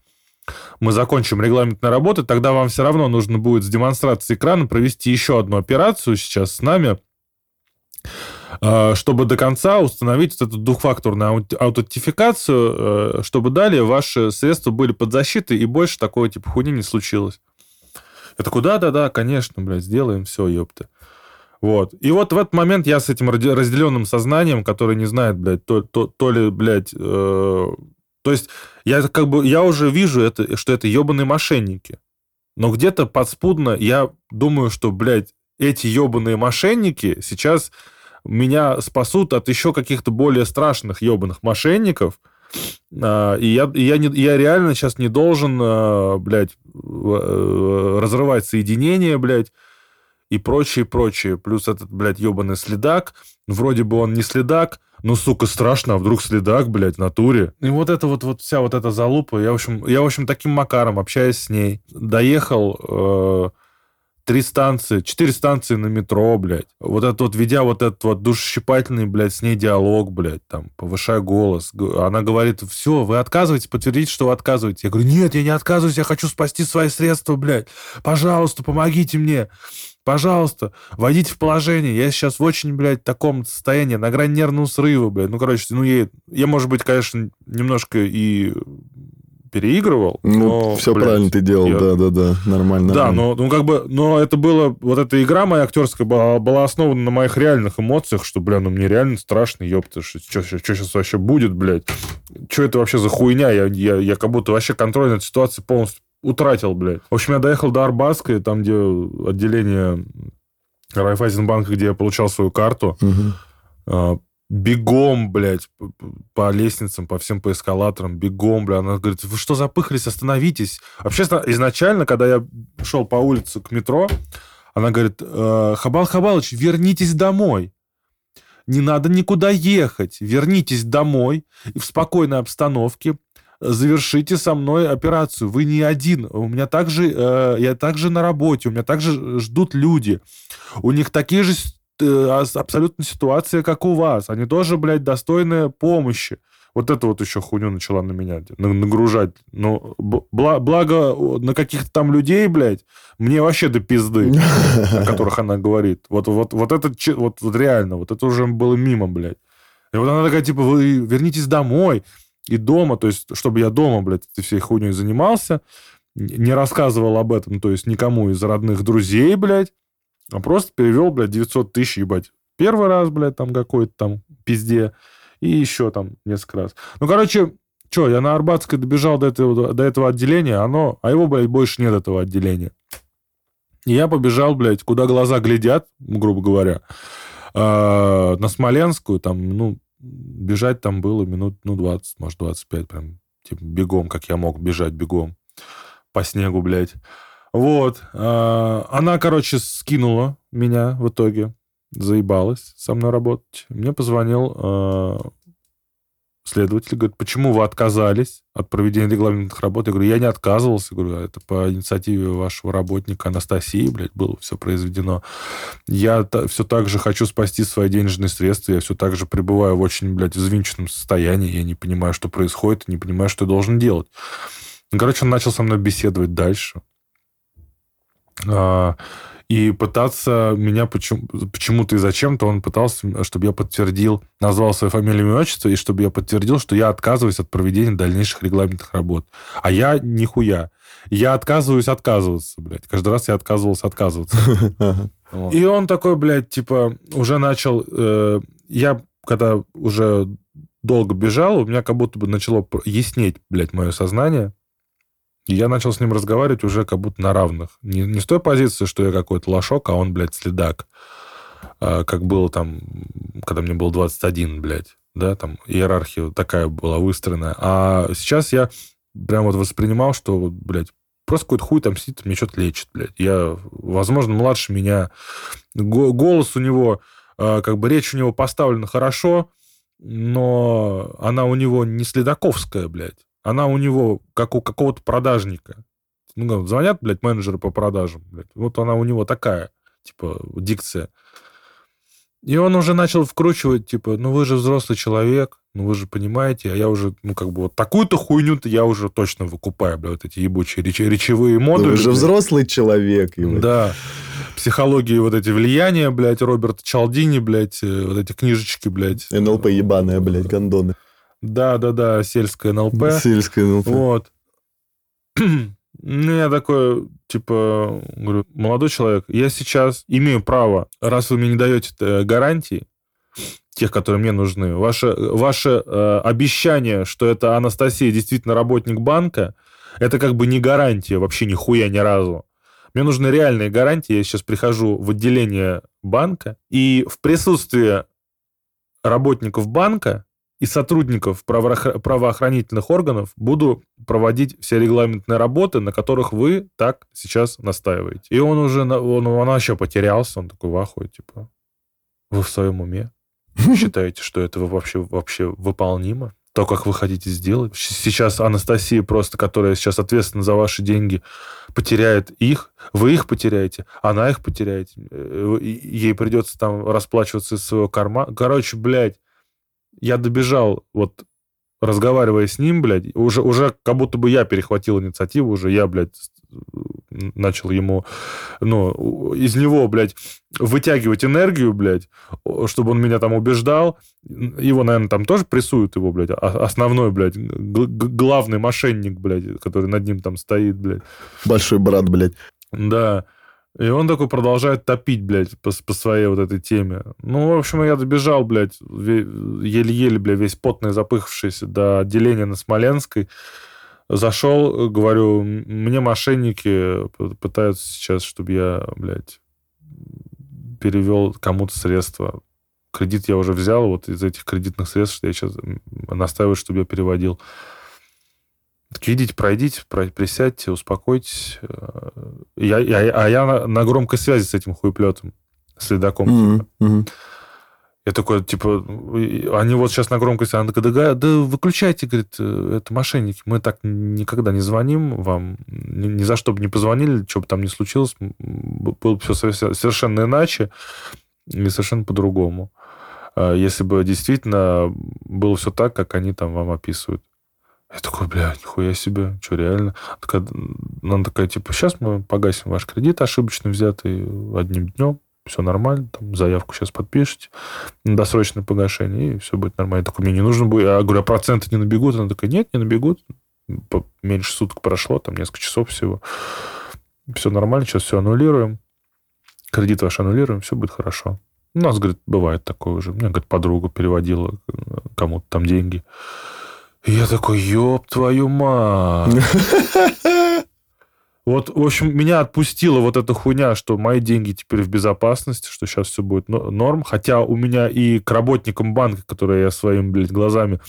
мы закончим регламентные работы, тогда вам все равно нужно будет с демонстрацией экрана провести еще одну операцию сейчас с нами, а, чтобы до конца установить вот эту двухфакторную аутентификацию, э, чтобы далее ваши средства были под защитой, и больше такого типа хуйни не случилось. Я такой, да-да-да, конечно, блядь, сделаем все, ёпта. Вот. И вот в этот момент я с этим разделенным сознанием, который не знает, блядь, то, то, то ли, блядь, э, то есть я как бы, я уже вижу, это, что это ебаные мошенники. Но где-то подспудно я думаю, что, блядь, эти ебаные мошенники сейчас меня спасут от еще каких-то более страшных ебаных мошенников. А, и я, я, не, я реально сейчас не должен, а, блядь, э, разрывать соединение, блядь, и прочее, прочее. Плюс этот, блядь, ебаный следак. Вроде бы он не следак, ну, сука, страшно, а вдруг следак, блядь, в натуре. И вот это вот, вот вся вот эта залупа, я, в общем, я, в общем, таким макаром, общаясь с ней, доехал э, три станции, четыре станции на метро, блядь. Вот это вот, ведя вот этот вот душесчипательный, блядь, с ней диалог, блядь, там, повышая голос. Она говорит, все, вы отказываетесь, подтвердите, что вы отказываетесь. Я говорю, нет, я не отказываюсь, я хочу спасти свои средства, блядь. Пожалуйста, помогите мне. Пожалуйста, войдите в положение. Я сейчас в очень, блядь, таком состоянии, на грани нервного срыва, блядь. Ну, короче, ну, я, я может быть, конечно, немножко и переигрывал. Ну, но, все блядь, правильно ты делал, я... да, да, да, нормально. Да, но, ну, как бы, но это было, вот эта игра моя актерская была, была основана на моих реальных эмоциях, что, бля, ну мне реально страшно, ёпта, что, что, что сейчас вообще будет, блядь? Что это вообще за хуйня? Я, я, я как будто вообще контроль над ситуацией полностью утратил, блядь. В общем, я доехал до Арбатской, там, где отделение Райфайзенбанка, где я получал свою карту. Угу. Бегом, блядь, по лестницам, по всем по эскалаторам, бегом, блядь. Она говорит, вы что запыхались, остановитесь. Вообще, изначально, когда я шел по улице к метро, она говорит, «Э, Хабал Хабалыч, вернитесь домой. Не надо никуда ехать. Вернитесь домой и в спокойной обстановке завершите со мной операцию. Вы не один. У меня также, э, я также на работе, у меня также ждут люди. У них такие же абсолютно ситуация, как у вас. Они тоже, блядь, достойны помощи. Вот это вот еще хуйню начала на меня нагружать. Ну, бла благо на каких-то там людей, блядь, мне вообще до пизды, [laughs] о которых она говорит. Вот, вот, вот это вот, вот реально, вот это уже было мимо, блядь. И вот она такая, типа, вы вернитесь домой и дома, то есть, чтобы я дома, блядь, этой всей хуйней занимался, не рассказывал об этом, то есть, никому из родных друзей, блядь, а просто перевел, блядь, 900 тысяч, ебать. Первый раз, блядь, там какой-то там пизде, и еще там несколько раз. Ну, короче, что, я на Арбатской добежал до этого, до этого отделения, оно, а его, блядь, больше нет этого отделения. И я побежал, блядь, куда глаза глядят, грубо говоря, а, на Смоленскую, там, ну, бежать там было минут, ну, 20, может, 25, прям, типа, бегом, как я мог бежать бегом по снегу, блядь. Вот. А, она, короче, скинула меня в итоге, заебалась со мной работать. Мне позвонил а, следователь, говорит, почему вы отказались от проведения регламентных работ? Я говорю, я не отказывался. говорю, это по инициативе вашего работника Анастасии, блядь, было все произведено. Я все так же хочу спасти свои денежные средства, я все так же пребываю в очень, блядь, взвинченном состоянии, я не понимаю, что происходит, не понимаю, что я должен делать. Короче, он начал со мной беседовать дальше. А, и пытаться меня почему, почему-то и зачем-то он пытался, чтобы я подтвердил, назвал свою фамилию, имя, отчество, и чтобы я подтвердил, что я отказываюсь от проведения дальнейших регламентных работ. А я нихуя. Я отказываюсь отказываться, блядь. Каждый раз я отказывался отказываться. [laughs] И он такой, блядь, типа, уже начал... Э, я, когда уже долго бежал, у меня как будто бы начало яснеть, блядь, мое сознание. И я начал с ним разговаривать уже как будто на равных. Не, не с той позиции, что я какой-то лошок, а он, блядь, следак. А, как было там, когда мне было 21, блядь. Да, там иерархия такая была выстроена. А сейчас я прям вот воспринимал, что, блядь, просто какой-то хуй там сидит, мне что-то лечит, блядь. Я, возможно, младше меня. Голос у него, а, как бы речь у него поставлена хорошо, но она у него не следаковская, блядь. Она у него как у какого-то продажника. Ну, звонят, блядь, менеджеры по продажам, блядь. Вот она у него такая, типа, дикция. И он уже начал вкручивать, типа, ну вы же взрослый человек, ну вы же понимаете, а я уже, ну как бы вот такую-то хуйню-то я уже точно выкупаю, бля, вот эти ебучие реч- речевые модули. Вы же блядь. взрослый человек. ебать. Да. Психологии вот эти влияния, блядь, Роберта Чалдини, блядь, э, вот эти книжечки, блядь. НЛП ебаная, блядь, гондоны. Да-да-да, сельское НЛП. Сельское НЛП. Вот. [clears throat] Ну, я такой, типа, говорю, молодой человек, я сейчас имею право, раз вы мне не даете э, гарантии, тех, которые мне нужны, ваше, ваше э, обещание, что это Анастасия действительно работник банка, это как бы не гарантия вообще нихуя ни разу. Мне нужны реальные гарантии. Я сейчас прихожу в отделение банка, и в присутствии работников банка и сотрудников правоохра- правоохранительных органов буду проводить все регламентные работы, на которых вы так сейчас настаиваете. И он уже, он, он вообще потерялся, он такой в ахуе, типа, вы в своем уме? [laughs] Считаете, что это вообще, вообще выполнимо? То, как вы хотите сделать? Сейчас Анастасия просто, которая сейчас ответственна за ваши деньги, потеряет их, вы их потеряете, она их потеряет. Э, Ей придется там расплачиваться из своего кармана. Короче, блядь, я добежал, вот, разговаривая с ним, блядь, уже, уже как будто бы я перехватил инициативу, уже я, блядь, начал ему, ну, из него, блядь, вытягивать энергию, блядь, чтобы он меня там убеждал. Его, наверное, там тоже прессуют его, блядь, а- основной, блядь, главный мошенник, блядь, который над ним там стоит, блядь. Большой брат, блядь. Да. И он такой продолжает топить, блядь, по, по своей вот этой теме. Ну, в общем, я добежал, блядь, еле-еле, блядь, весь потный, запыхавшийся до отделения на Смоленской. Зашел, говорю, «М- мне мошенники пытаются сейчас, чтобы я, блядь, перевел кому-то средства. Кредит я уже взял, вот из этих кредитных средств, что я сейчас настаиваю, чтобы я переводил. Такие, идите, пройдите, про- присядьте, успокойтесь. Э, Я, я- а я на, на громкой связи с этим хуеплетом, следаком. типа. Мгм, мгм. Я такой, типа, они вот сейчас на громкой связи. Она такая, да, да выключайте, говорит, э, это мошенники. Мы так никогда не звоним вам. Ни, ни за что бы не позвонили, что бы там ни случилось. Было бы все совершенно иначе и совершенно по-другому. А Если бы действительно было все так, как они там вам описывают. Я такой, блядь, нихуя себе, что реально? Она такая, типа, сейчас мы погасим ваш кредит ошибочно взятый одним днем, все нормально, там заявку сейчас подпишите на досрочное погашение, и все будет нормально. Я такой, мне не нужно будет. Я говорю, а проценты не набегут? Она такая, нет, не набегут. Меньше суток прошло, там несколько часов всего. Все нормально, сейчас все аннулируем. Кредит ваш аннулируем, все будет хорошо. У нас, говорит, бывает такое уже. Мне, говорит, подруга переводила э, кому-то там деньги. Я такой, ёб твою мать. [laughs] Вот, в общем, меня отпустила вот эта хуйня, что мои деньги теперь в безопасности, что сейчас все будет но- норм. Хотя у меня и к работникам банка, которые я своими, блядь, глазами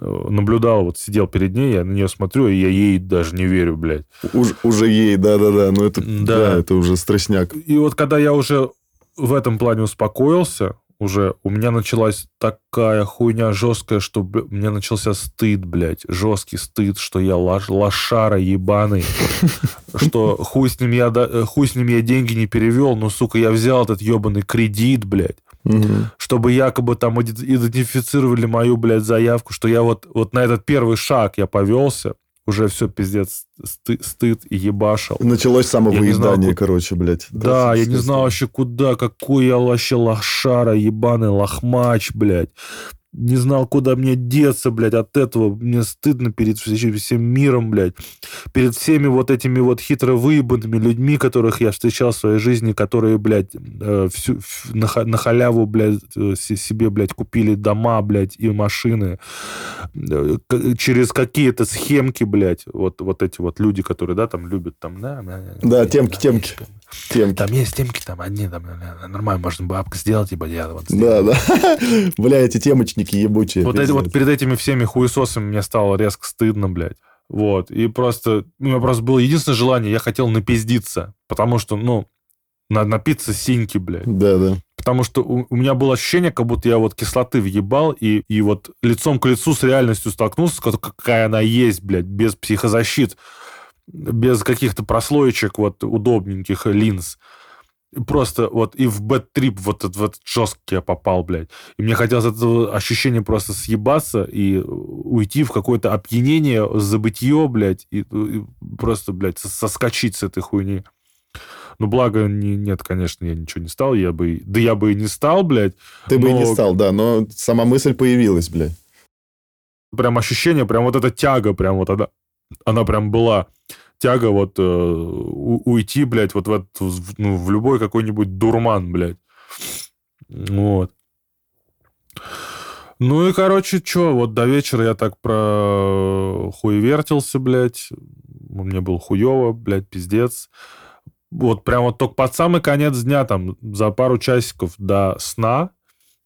э, наблюдал, вот сидел перед ней, я на нее смотрю, и я ей даже не верю, блядь. Уж- уже ей, да-да-да. Ну, это, Да. да, это уже страшняк. И вот когда я уже в этом плане успокоился, уже у меня началась такая хуйня жесткая, что бля, у меня начался стыд, блядь, жесткий стыд, что я лош- лошара ебаный, [laughs] что хуй с ним я э, хуй с ним я деньги не перевел, но, сука, я взял этот ебаный кредит, блядь, Мгм. чтобы якобы там идентифицировали мою, блядь, заявку, что я вот, вот на этот первый шаг я повелся, уже все, пиздец, сты- стыд и ебашил. Началось не знал, короче, блядь. Да, я не знал вообще куда, какой я вообще лошара, ебаный лохмач, блядь. Не знал, куда мне деться, блядь, от этого. Мне стыдно перед всем миром, блядь. Перед всеми вот этими вот хитро выебанными людьми, которых я встречал в своей жизни, которые, блядь, э, всю, на, ха- на халяву, блядь, э, се- себе, блядь, купили дома, блядь, и машины. Э, Через какие-то схемки, блядь, вот, вот эти вот люди, которые, да, там любят, там, да, Да, темки, темки. Темки. Там есть темки, там одни, там э, нормально можно бабка сделать, типа я вот Да, да. [laughs] Бля, эти темочники ебучие. Вот, эти, вот перед этими всеми хуесосами мне стало резко стыдно, блядь. Вот. И просто... У меня просто было единственное желание, я хотел напиздиться. Потому что, ну, надо напиться синьки, блядь. Да, да. Потому что у, у меня было ощущение, как будто я вот кислоты въебал, и, и вот лицом к лицу с реальностью столкнулся, какая она есть, блядь, без психозащит, без каких-то прослоечек вот удобненьких линз. Просто вот и в бэт-трип вот этот вот жесткий я попал, блядь. И мне хотелось это ощущение просто съебаться и уйти в какое-то опьянение, забытье, блядь, и, и просто, блядь, соскочить с этой хуйни. Ну, благо, не, нет, конечно, я ничего не стал. Я бы, да я бы и не стал, блядь. Ты но... бы и не стал, да, но сама мысль появилась, блядь. Прям ощущение, прям вот эта тяга, прям вот она, она прям была. Тяга вот э, уйти, блядь, вот в, этот, ну, в любой какой-нибудь дурман, блядь. Вот. Ну и, короче, что, вот до вечера я так про хуевертился, блядь. Мне было хуево, блядь, пиздец вот прям вот только под самый конец дня, там, за пару часиков до сна,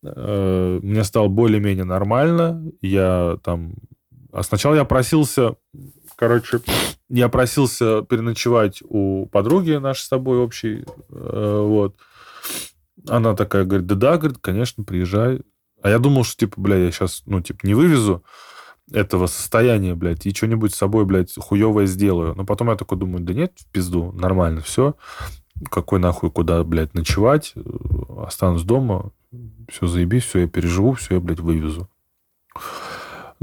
э, мне стало более-менее нормально. Я там... А сначала я просился, короче, я просился переночевать у подруги нашей с тобой общей, э, вот. Она такая говорит, да-да, говорит, конечно, приезжай. А я думал, что, типа, бля, я сейчас, ну, типа, не вывезу этого состояния, блядь, и что-нибудь с собой, блядь, хуевое сделаю. Но потом я такой думаю, да нет, в пизду, нормально все. Какой нахуй куда, блядь, ночевать? Останусь дома, все заебись, все я переживу, все я, блядь, вывезу.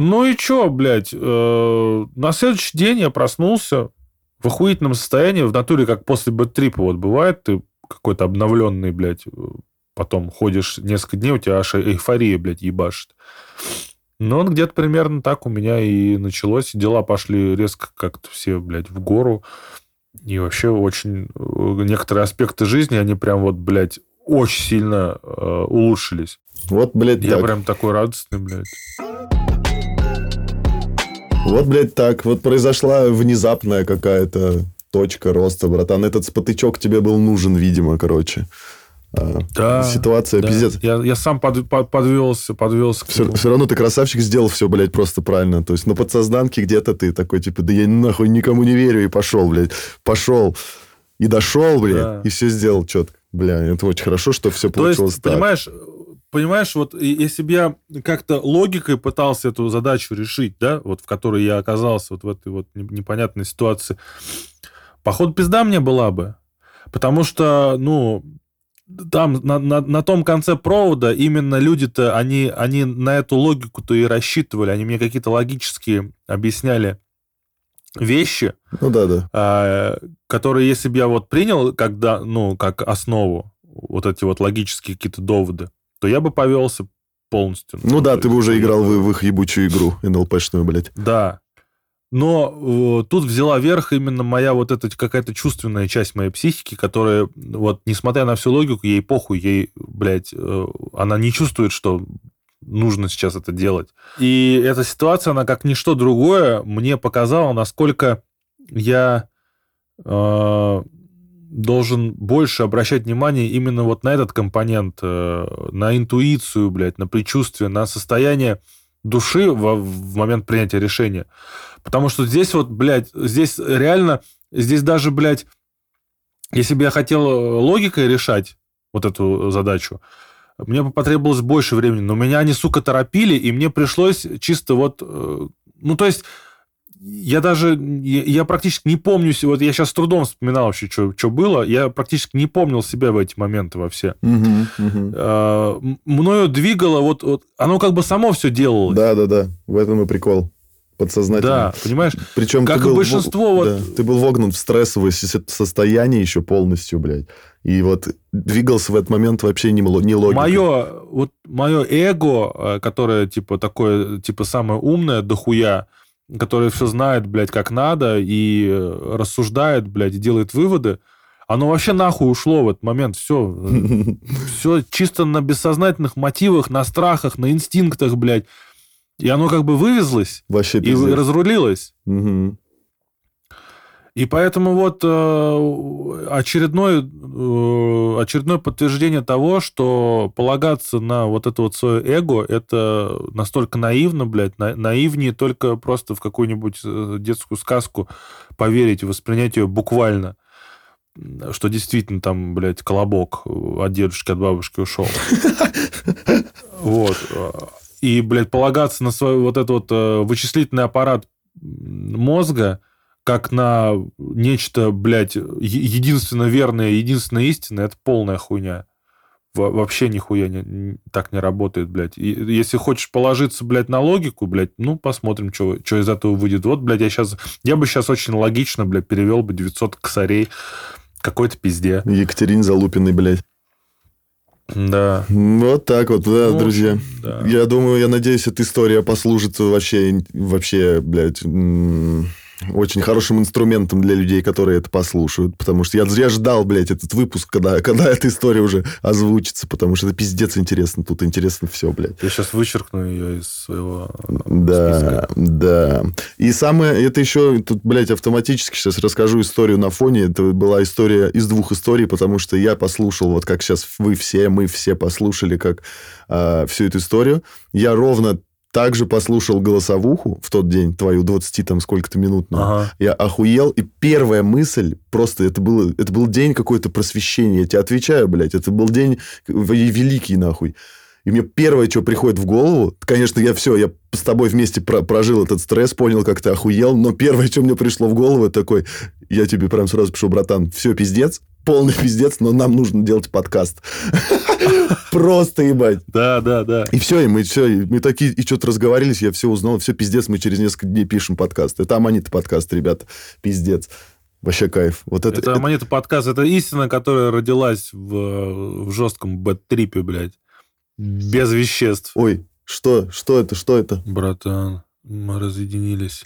Ну и чё, блядь, э, на следующий день я проснулся в охуительном состоянии, в натуре, как после бэт-трипа вот бывает, ты какой-то обновленный, блядь, потом ходишь несколько дней, у тебя аж эйфория, блядь, ебашит. Ну, он где-то примерно так у меня и началось. Дела пошли резко как-то все, блядь, в гору. И вообще очень... Э, некоторые аспекты жизни, они прям вот, блядь, очень сильно э, улучшились. Вот, блядь, Я так. прям такой радостный, блядь. Вот, блядь, так. Вот произошла внезапная какая-то точка роста, братан. Этот спотычок тебе был нужен, видимо, короче. А, да, Ситуация да. пиздец. Я, я сам под, под, подвелся, подвелся. Все, все равно ты красавчик сделал все, блядь, просто правильно. То есть на подсознанке где-то ты такой, типа, да я нахуй никому не верю, и пошел, блядь. Пошел. И дошел, блядь, да. и все сделал четко. Бля, это очень хорошо, что все получилось То есть, так. Понимаешь, понимаешь, вот если бы я как-то логикой пытался эту задачу решить, да, вот в которой я оказался вот в этой вот непонятной ситуации, походу пизда мне была бы. Потому что, ну, там на, на, на том конце провода именно люди-то, они, они на эту логику-то и рассчитывали. Они мне какие-то логические объясняли вещи, ну, да, да. А, которые, если бы я вот принял, когда, ну, как основу, вот эти вот логические какие-то доводы, то я бы повелся полностью. Ну да, ты бы уже играл в, в их ебучую игру НЛПшную, блядь. Да. Но э, тут взяла верх именно моя вот эта какая-то чувственная часть моей психики, которая, вот, несмотря на всю логику, ей похуй, ей, блядь, э, она не чувствует, что нужно сейчас это делать. И эта ситуация, она как ничто другое мне показала, насколько я э, должен больше обращать внимание именно вот на этот компонент, э, на интуицию, блядь, на предчувствие, на состояние души в, в момент принятия решения. Потому что здесь вот, блядь, здесь реально, здесь даже, блядь, если бы я хотел логикой решать вот эту задачу, мне бы потребовалось больше времени. Но меня они, сука, торопили, и мне пришлось чисто вот... Э, ну, то есть я даже, я, я практически не помню, вот я сейчас с трудом вспоминал вообще, что, что было, я практически не помнил себя в эти моменты во все. Угу, угу. А, мною двигало, вот, вот, оно как бы само все делало. Да-да-да, в этом и прикол подсознательно. Да, понимаешь? Причем как и большинство... В... Вот... Да, ты был вогнут в стрессовое состояние еще полностью, блядь. И вот двигался в этот момент вообще не, не логика. Мое, вот, мое эго, э, которое, типа, такое, типа, самое умное, дохуя, которое все знает, блядь, как надо, и э, рассуждает, блядь, и делает выводы, оно вообще нахуй ушло в этот момент. Все, [laughs] все чисто на бессознательных мотивах, на страхах, на инстинктах, блядь. И оно как бы вывезлось Вообще и разрулилось. Угу. И поэтому вот э, очередное, э, очередное подтверждение того, что полагаться на вот это вот свое эго, это настолько наивно, блядь, на, наивнее только просто в какую-нибудь э, детскую сказку поверить воспринять ее буквально что действительно там, блядь, колобок от дедушки, от бабушки ушел. Вот. И, блядь, полагаться на свой вот этот вот вычислительный аппарат мозга, как на нечто, блядь, единственно верное, единственно истинное, это полная хуйня. Вообще нихуя не, так не работает, блядь. И если хочешь положиться, блядь, на логику, блядь, ну, посмотрим, что, из этого выйдет. Вот, блядь, я сейчас... Я бы сейчас очень логично, блядь, перевел бы 900 косарей какой-то пизде. Екатерине Залупиной, блядь. Да. Вот так вот, да, ну, друзья. Да. Я думаю, я надеюсь, эта история послужит вообще, вообще, блядь, очень хорошим инструментом для людей, которые это послушают. Потому что я зря ждал, блядь, этот выпуск, когда, когда эта история уже озвучится. Потому что это пиздец интересно. Тут интересно все, блядь. Я сейчас вычеркну ее из своего Да, списка. да. И самое... Это еще... Тут, блядь, автоматически сейчас расскажу историю на фоне. Это была история из двух историй, потому что я послушал, вот как сейчас вы все, мы все послушали, как э, всю эту историю. Я ровно также послушал голосовуху в тот день, твою 20 там сколько-то минутную. Ага. Я охуел. И первая мысль, просто это, было, это был день какое-то просвещения. Я тебе отвечаю, блядь, это был день великий, нахуй. И мне первое, что приходит в голову, конечно, я все, я с тобой вместе про прожил этот стресс, понял, как ты охуел, но первое, что мне пришло в голову, это такой, я тебе прям сразу пишу, братан, все, пиздец, полный пиздец, но нам нужно делать подкаст. [laughs] Просто ебать. Да, да, да. И все, и мы все, и мы такие, и что-то разговорились, я все узнал, все, пиздец, мы через несколько дней пишем подкаст. Это Аманита подкаст, ребята, пиздец. Вообще кайф. Вот это, это, это... Аманита подкаст, это истина, которая родилась в, в жестком бэт-трипе, блядь. Без веществ. Ой, что? Что это? Что это? Братан, мы разъединились.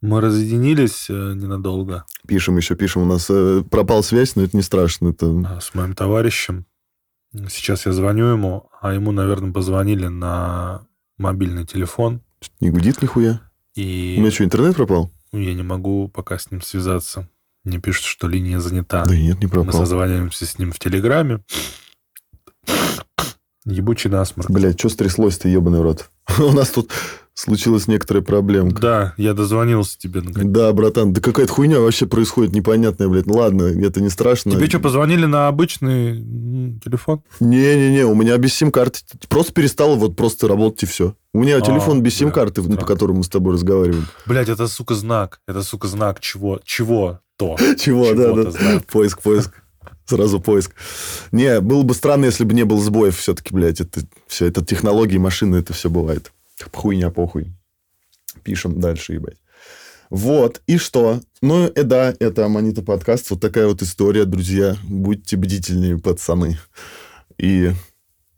Мы разъединились э, ненадолго. Пишем еще, пишем. У нас э, пропал связь, но это не страшно. Это... А, с моим товарищем. Сейчас я звоню ему, а ему, наверное, позвонили на мобильный телефон. Не гудит нихуя. И... У меня что, интернет пропал? Я не могу пока с ним связаться. Мне пишут, что линия занята. Да нет, не пропал. Мы созваниваемся с ним в Телеграме. Ебучий насморк. Блядь, что стряслось-то, ебаный рот? [laughs] У нас тут случилась некоторая проблемка. Да, я дозвонился тебе. Наконец. Да, братан, да какая-то хуйня вообще происходит непонятная, блядь. Ну ладно, это не страшно. Тебе что, позвонили на обычный телефон? Не-не-не, у меня без сим-карты. Просто перестало вот просто работать и все. У меня а, телефон без сим-карты, по которому мы с тобой разговариваем. Блядь, это, сука, знак. Это, сука, знак чего? Чего-то. Чего, да, да. Поиск, поиск. Сразу поиск. Не, было бы странно, если бы не был сбоев все-таки, блядь. Это все, это технологии, машины, это все бывает. Хуйня, похуй. Пишем дальше, ебать. Вот, и что? Ну, и да, это Аманита подкаст. Вот такая вот история, друзья. Будьте бдительнее, пацаны. И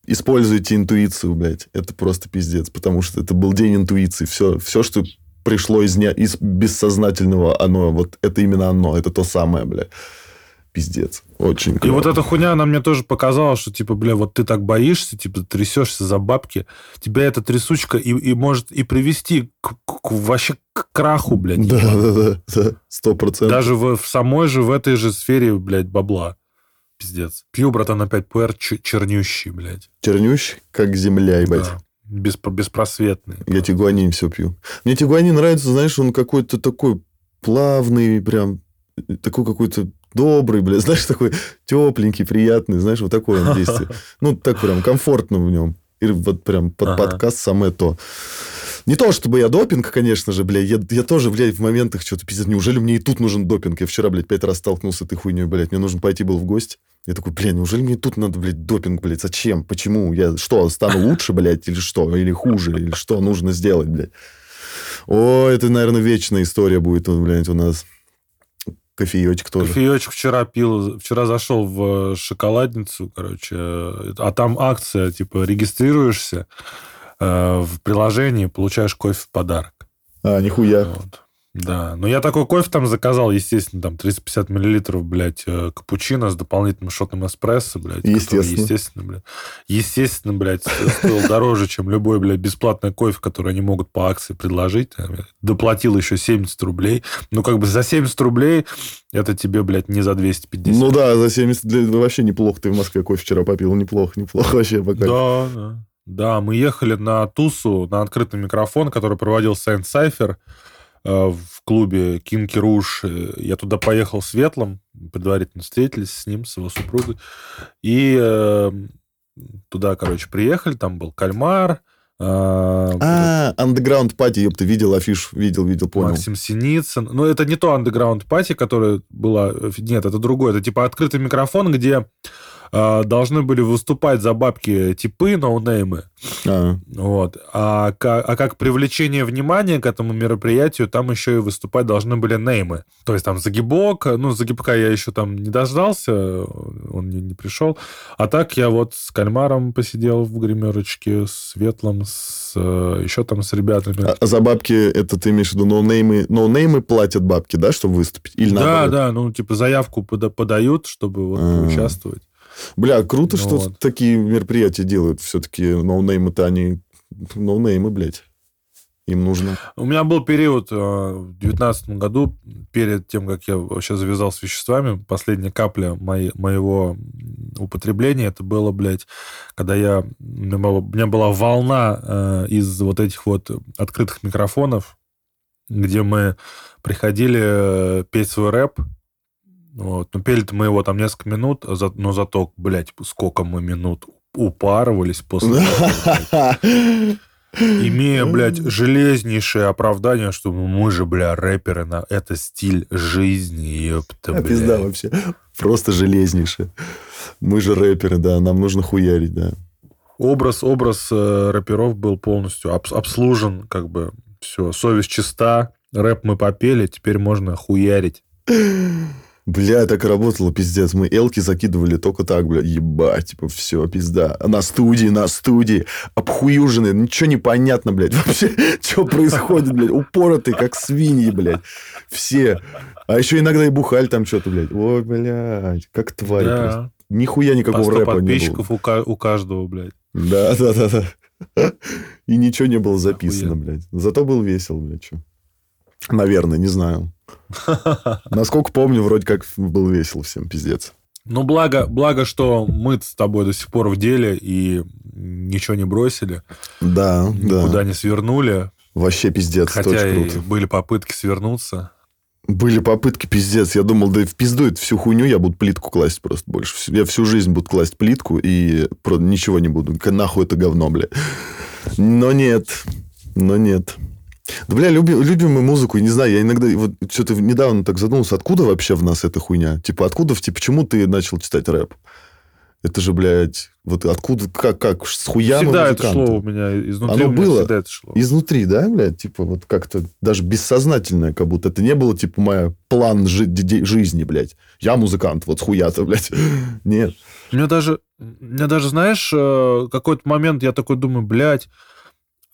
используйте интуицию, блядь. Это просто пиздец, потому что это был день интуиции. Все, все что пришло из, не, из бессознательного, оно, вот это именно оно, это то самое, блядь пиздец. Очень клево. И вот эта хуйня, она мне тоже показала, что, типа, бля, вот ты так боишься, типа, трясешься за бабки, тебя эта трясучка и, и может и привести к, к, вообще к краху, блядь. Да, да, да, да, сто процентов. Даже в, в самой же, в этой же сфере, блядь, бабла. Пиздец. Пью, братан, опять пуэр чернющий, блядь. Чернющий, как земля, ебать. Да. Без, беспросветный. Я тигуанин все пью. Мне тигуанин нравится, знаешь, он какой-то такой плавный, прям такой какой-то добрый, бля, [laughs] знаешь, такой тепленький, приятный, знаешь, вот такой он действие. [laughs] Ну, так прям комфортно в нем. И вот прям под ага. подкаст самое то. Не то, чтобы я допинг, конечно же, бля, я, я тоже, блядь, в моментах что-то пиздец. Неужели мне и тут нужен допинг? Я вчера, блядь, пять раз столкнулся с этой хуйней, блядь. Мне нужно пойти был в гости. Я такой, блядь, неужели мне тут надо, блядь, допинг, блядь? Зачем? Почему? Я что, стану лучше, блядь, или что? Или хуже? Или что нужно сделать, блядь? О, это, наверное, вечная история будет, блядь, у нас. Кофеечек тоже. Кофеечек вчера пил. Вчера зашел в шоколадницу, короче. А там акция, типа, регистрируешься э, в приложении, получаешь кофе в подарок. А, нихуя. Вот. Да, но я такой кофе там заказал, естественно, там 350 миллилитров, блядь, э, капучино с дополнительным шотным эспрессо, блядь. который, Естественно. естественно, блядь. Естественно, блядь, стоил дороже, чем любой, блядь, бесплатный кофе, который они могут по акции предложить. Доплатил еще 70 рублей. Ну, как бы за 70 рублей это тебе, блядь, не за 250. Ну да, за 70 для- вообще неплохо. Ты в Москве кофе вчера попил. Неплохо, неплохо вообще пока. Да, да. Да, мы ехали на тусу, на открытый микрофон, который проводил Сайнт Сайфер э, в клубе Кинки Руш. Э, Я туда поехал светлым, предварительно встретились с ним, с его супругой. И э, туда, короче, приехали, там был кальмар, э, А, Underground Party, ёпта, видел афиш, видел, видел, понял. Максим Синицын. Но это не то андеграунд пати, которое было... Нет, это другое. Это типа открытый микрофон, где э, должны были выступать за бабки типы, ноунеймы. А, Вот. А, ка- а как привлечение внимания к этому мероприятию, там еще и выступать должны были неймы. То есть там Загибок, ну, Загибка я еще там не дождался, он не, не пришел. А так я вот с Кальмаром посидел в гримерочке, с Светлым, с, э, еще там с ребятами. а за бабки это ты имеешь в виду ноунеймы? Ноунеймы платят бабки, да, чтобы выступить? Или да, наоборот? да, ну, типа заявку пода- подают, чтобы вот А. участвовать. Бля, круто, Ну что вот. такие мероприятия делают. Все-таки ноунеймы-то они... Ноунеймы, блядь. Им нужно. У меня был период э, в девятнадцатом году, перед тем, как я вообще завязал с веществами, последняя капля моей- моего употребления, это было, блядь, когда я... У меня была, у меня была волна э, из вот этих вот открытых микрофонов, где мы приходили э, петь свой рэп, вот. Ну, пели-то мы его там несколько минут, а но зато, блядь, сколько мы минут упарывались после этого, имея, блядь, [laughs] железнейшее оправдание, что мы же, бля, рэперы, на это стиль жизни, ёпта, А, Пизда блядь. вообще. Просто железнейшее. Мы же рэперы, да, нам нужно хуярить, да. Образ, образ э, рэперов был полностью обс- обслужен, как бы, все, совесть чиста, рэп мы попели, теперь можно хуярить. [laughs] Бля, так и работало, пиздец. Мы элки закидывали только так, бля, ебать, типа, все, пизда. На студии, на студии, обхуюженные, ничего не понятно, блядь, [laughs] вообще, что происходит, блядь, упоротые, как свиньи, блядь, все. А еще иногда и бухали там что-то, блядь. Ой, блядь, как просто. Да, Нихуя по никакого 100 рэпа не было. подписчиков у каждого, блядь. Да, да, да, да. И ничего не было записано, Охуенно. блядь. Зато был весел, блядь, что. Наверное, не знаю. [laughs] Насколько помню, вроде как был весел всем, пиздец. Ну, благо, благо, что мы с тобой до сих пор в деле и ничего не бросили, Да, никуда да. не свернули, Вообще пиздец, это хотя очень и круто. были попытки свернуться. Были попытки, пиздец. Я думал, да в пизду эту всю хуйню я буду плитку класть просто больше. Я всю жизнь буду класть плитку и ничего не буду. Нахуй это говно, бля. Но нет. Но нет. Да, бля, люби- любим мы музыку. и Не знаю, я иногда... Вот что-то недавно так задумался, откуда вообще в нас эта хуйня? Типа, откуда, типа, почему ты начал читать рэп? Это же, блядь, вот откуда, как, как, с хуя всегда это шло у меня изнутри. Оно меня было? Всегда это шло. Изнутри, да, блядь? Типа вот как-то даже бессознательное, как будто это не было, типа, моя план жи- жизни, блядь. Я музыкант, вот с хуя-то, блядь. [laughs] Нет. У меня даже, у меня даже, знаешь, э, какой-то момент я такой думаю, блядь,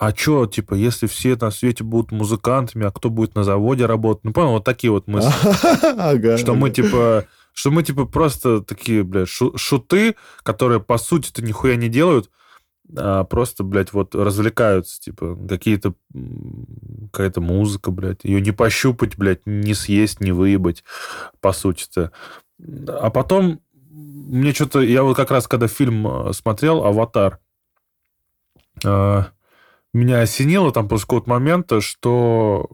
а чё, типа, если все на свете будут музыкантами, а кто будет на заводе работать? Ну, понял, вот такие вот мысли. [laughs] Ага. Что мы, типа, что мы, типа, просто такие, блядь, шу- шуты, которые, по сути-то, нихуя не делают, а просто, блядь, вот развлекаются, типа, какие-то, какая-то музыка, блядь, ее не пощупать, блядь, не съесть, не выебать, по сути-то. А потом мне что-то, я вот как раз, когда фильм э, смотрел, «Аватар», э, меня осенило там после какого-то момента, что,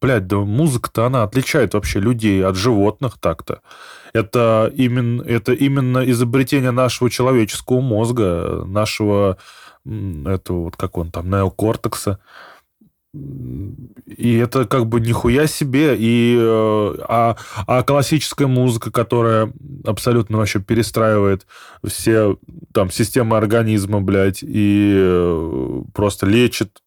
блядь, да музыка-то она отличает вообще людей от животных так-то. Это именно, это именно изобретение нашего человеческого мозга, нашего, этого вот как он там, неокортекса. И это как бы нихуя себе. И, э, а, а классическая музыка, которая абсолютно вообще перестраивает все там системы организма, блядь, и э, просто лечит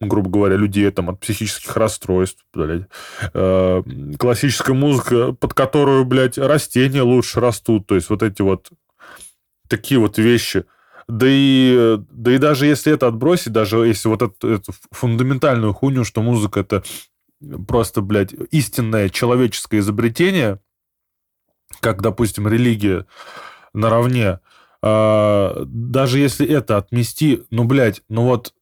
грубо говоря, людей там от психических расстройств, блядь. Э, классическая музыка, под которую, блядь, растения лучше растут, то есть вот эти вот такие вот вещи. Да и, да и даже если это отбросить, даже если вот эту, эту фундаментальную хуйню, что музыка это просто, блядь, истинное человеческое изобретение, как, допустим, религия наравне, а, даже если это отмести, ну, блядь, ну вот,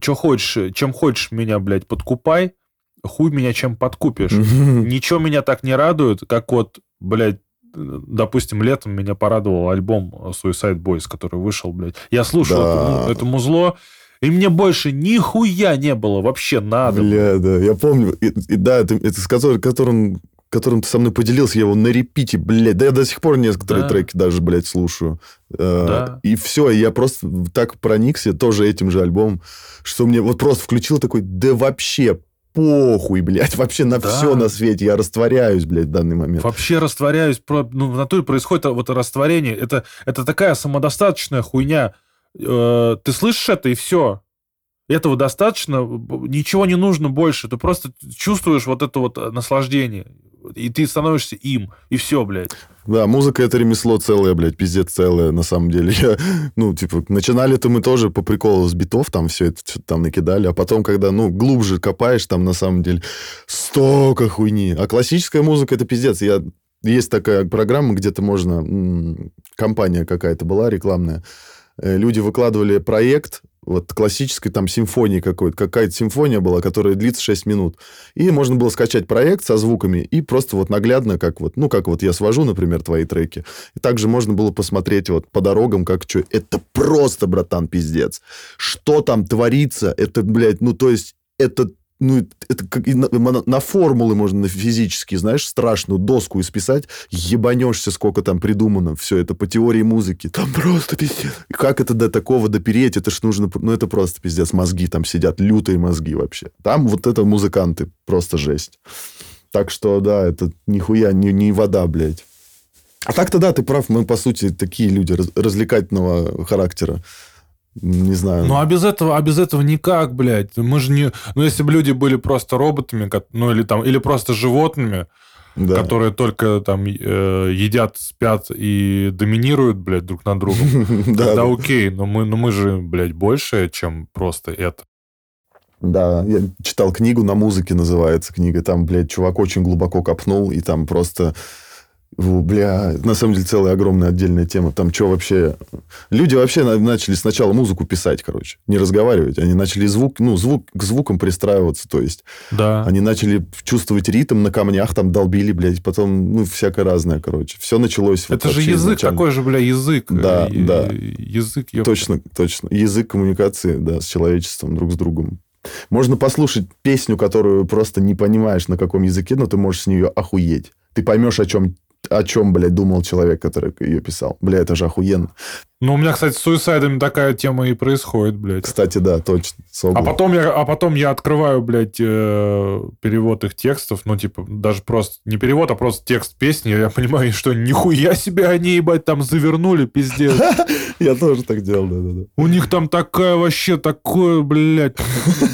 что хочешь, чем хочешь меня, блядь, подкупай, хуй меня чем подкупишь. [laughs] Ничего меня так не радует, как вот, блядь, допустим, летом меня порадовал альбом Suicide Boys, который вышел, блядь. Я слушал Да. это, это музло, и мне больше нихуя не было вообще надо. Бля, да, я помню. И, и да, это, это с которым, которым, ты со мной поделился, я его на репите, блядь. Да я до сих пор некоторые Да. треки даже, блядь, слушаю. Э, Да. И все, я просто так проникся тоже этим же альбомом, что мне вот просто включил такой, да вообще похуй, блядь, вообще на Да. все на свете. Я растворяюсь, блядь, в данный момент. Вообще растворяюсь, ну, в натуре происходит вот растворение. Это, это такая самодостаточная хуйня. Э, ты слышишь это, и все. Этого достаточно, ничего не нужно больше. Ты просто чувствуешь вот это вот наслаждение. И ты становишься им. И все, блядь. Да, музыка это ремесло целое, блядь, пиздец целое, на самом деле. [laughs] Я, ну, типа, начинали-то мы тоже по приколу с битов, там все это что-то там накидали, а потом, когда, ну, глубже копаешь, там на самом деле столько хуйни. А классическая музыка это пиздец. Я... Есть такая программа, где-то можно... Компания какая-то была рекламная. Э, Люди выкладывали проект, вот классической там симфонии какой-то. Какая-то симфония была, которая длится 6 минут. И можно было скачать проект со звуками и просто вот наглядно, как вот, ну, как вот я свожу, например, твои треки. И также можно было посмотреть вот по дорогам, как что. Это просто, братан, пиздец. Что там творится, это, блядь, ну, то есть, это ну, это как на, на- формулы можно на физические, знаешь, страшную доску исписать, ебанешься, сколько там придумано, все это по теории музыки. Там просто пиздец. Как это до такого допереть? Это ж нужно, ну, это просто пиздец. Мозги там сидят, лютые мозги вообще. Там вот это музыканты, просто жесть. Так что, да, это нихуя не, не вода, блядь. А так-то, да, ты прав, мы, по сути, такие люди раз- развлекательного характера. Не знаю. Ну, а без этого, а без этого никак, блядь. Мы же не... Ну, если бы люди были просто роботами, ну, или там, или просто животными, да. которые только там э, едят, спят и доминируют, блядь, друг над другом, [laughs] да. окей. Но мы, но мы же, блядь, больше, чем просто это. Да, я читал книгу на музыке, называется книга. Там, блядь, чувак очень глубоко копнул, и там просто... Бля, на самом деле целая огромная отдельная тема. Там что вообще... Люди вообще на- начали сначала музыку писать, короче. Не разговаривать. Они начали звук, ну, звук к звукам пристраиваться. То есть Да. они начали чувствовать ритм на камнях, там долбили, блядь. Потом, ну, всякое разное, короче. Все началось... вот Это же вообще язык изначально. такой же, бля, язык. Да, Э, да. Язык, ёпта. Точно, точно. Язык коммуникации, да, с человечеством, друг с другом. Можно послушать песню, которую просто не понимаешь, на каком языке, но ты можешь с нее охуеть. Ты поймешь, о чем, о чем, блядь, думал человек, который ее писал. Бля, это же охуенно. Ну, у меня, кстати, с суисайдами такая тема и происходит, блядь. Кстати, да, точно. Согла. А потом я, а потом я открываю, блядь, э, перевод их текстов, ну, типа, даже просто не перевод, а просто текст песни, я понимаю, что нихуя себе они, ебать, там завернули, пиздец. [laughs] Я тоже так делал, да-да-да. У них там такая вообще, такое, блядь,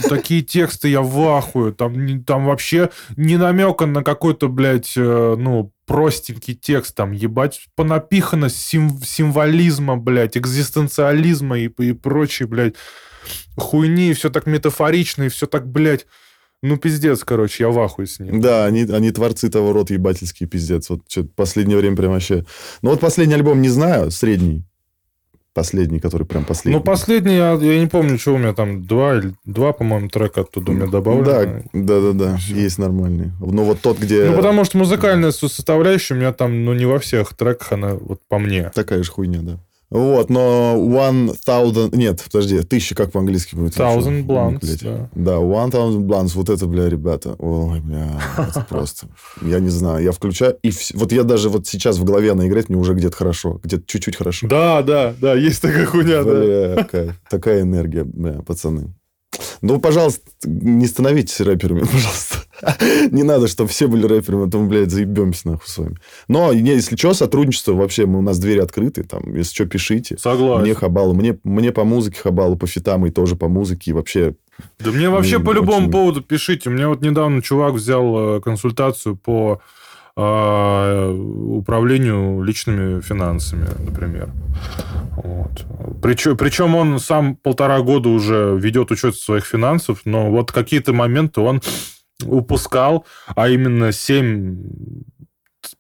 такие тексты, я в. Там, там вообще не намека на какой-то, блядь, э, ну, простенький текст, там, ебать, понапихано сим- символизма, блядь, экзистенциализма и, и прочей, блядь, хуйни, все так метафорично, и все так, блядь, ну, пиздец, короче, я в ахуе с ним. Да, они, они творцы того рода ебательский пиздец. Вот что последнее время прям вообще... Ну, вот последний альбом не знаю, средний. Последний, который прям последний. Ну, последний, я, я не помню, что у меня там, два, или- два по-моему, трека оттуда у меня добавлено. Да, да, да, да, есть нормальный. Ну, вот тот, где... Ну, потому что музыкальная со- составляющая у меня там, ну, не во всех треках, она вот по мне. Такая же хуйня, да. Вот, но one thousand... Нет, подожди, тысяча как по-английски будет? Thousand Ещё, Blunts, да. Да, one thousand blunts, вот это, бля, ребята. Ой, бля, это просто... Я не знаю, я включаю... И вс- вот я даже вот сейчас в голове она играет, мне уже где-то хорошо, где-то чуть-чуть хорошо. Да, да, да, есть такая хуйня, да. Такая энергия, бля, пацаны. Ну, пожалуйста, не становитесь рэперами, [laughs] пожалуйста. [laughs] Не надо, чтобы все были рэперами, а то мы, блядь, заебемся нахуй с вами. Но, не, если что, сотрудничество вообще, мы, у нас двери открыты, там, если что, пишите. Согласен. Мне хабалу, мне, мне по музыке хабалу, по фитам и тоже по музыке. И вообще, Да мне вообще Ну, по любому очень. поводу пишите. Меня вот недавно чувак взял э, консультацию по э, управлению личными финансами, например. Вот. Причем, причем он сам полтора года уже ведет учет своих финансов, но вот какие-то моменты он упускал, а именно 7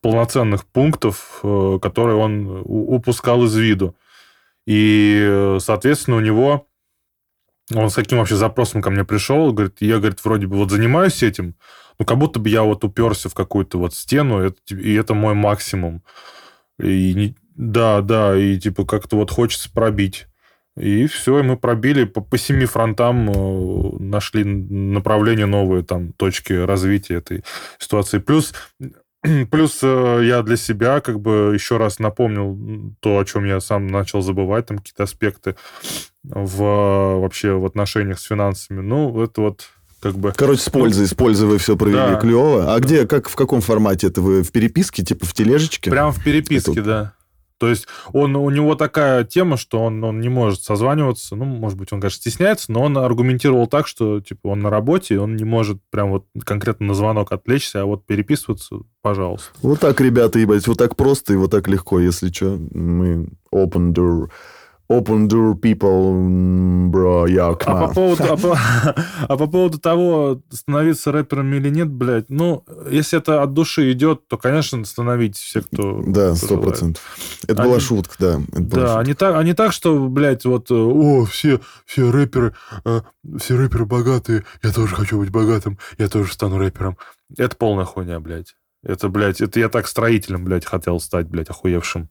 полноценных пунктов, э, которые он упускал из виду. И, соответственно, у него... Он с каким вообще запросом ко мне пришел, говорит, я, говорит, вроде бы вот занимаюсь этим, ну, как будто бы я вот уперся в какую-то вот стену, и это мой максимум. И да, да, и типа как-то вот хочется пробить. И все, и мы пробили по, по семи фронтам, э, нашли направление новые, там, точки развития этой ситуации. Плюс, [clears throat] плюс э, я для себя как бы еще раз напомнил то, о чем я сам начал забывать, там какие-то аспекты в вообще в отношениях с финансами. Ну, это вот как бы... Короче, с пользой, ну, с пользой вы все провели да. клево. А где, как, в каком формате это вы? В переписке, типа в тележечке? Прямо в переписке, это... да. То есть он, у него такая тема, что он, он не может созваниваться. Ну, может быть, он, конечно, стесняется, но он аргументировал так, что типа он на работе, он не может прям вот конкретно на звонок отвлечься, а вот переписываться, пожалуйста. Вот так, ребята, ебать, вот так просто и вот так легко, если что. Мы open door open door people, bro, я а по, поводу, а, [laughs] по, а по поводу того, становиться рэпером или нет, блядь, ну, если это от души идет, то, конечно, становитесь все, кто Да, сто процентов. Это они, была шутка, да. Это да, шутка. Они, так, они так, что, блядь, вот, о, все, все рэперы, э, все рэперы богатые, я тоже хочу быть богатым, я тоже стану рэпером. Это полная хуйня, блядь. Это, блядь, это я так строителем, блядь, хотел стать, блядь, охуевшим.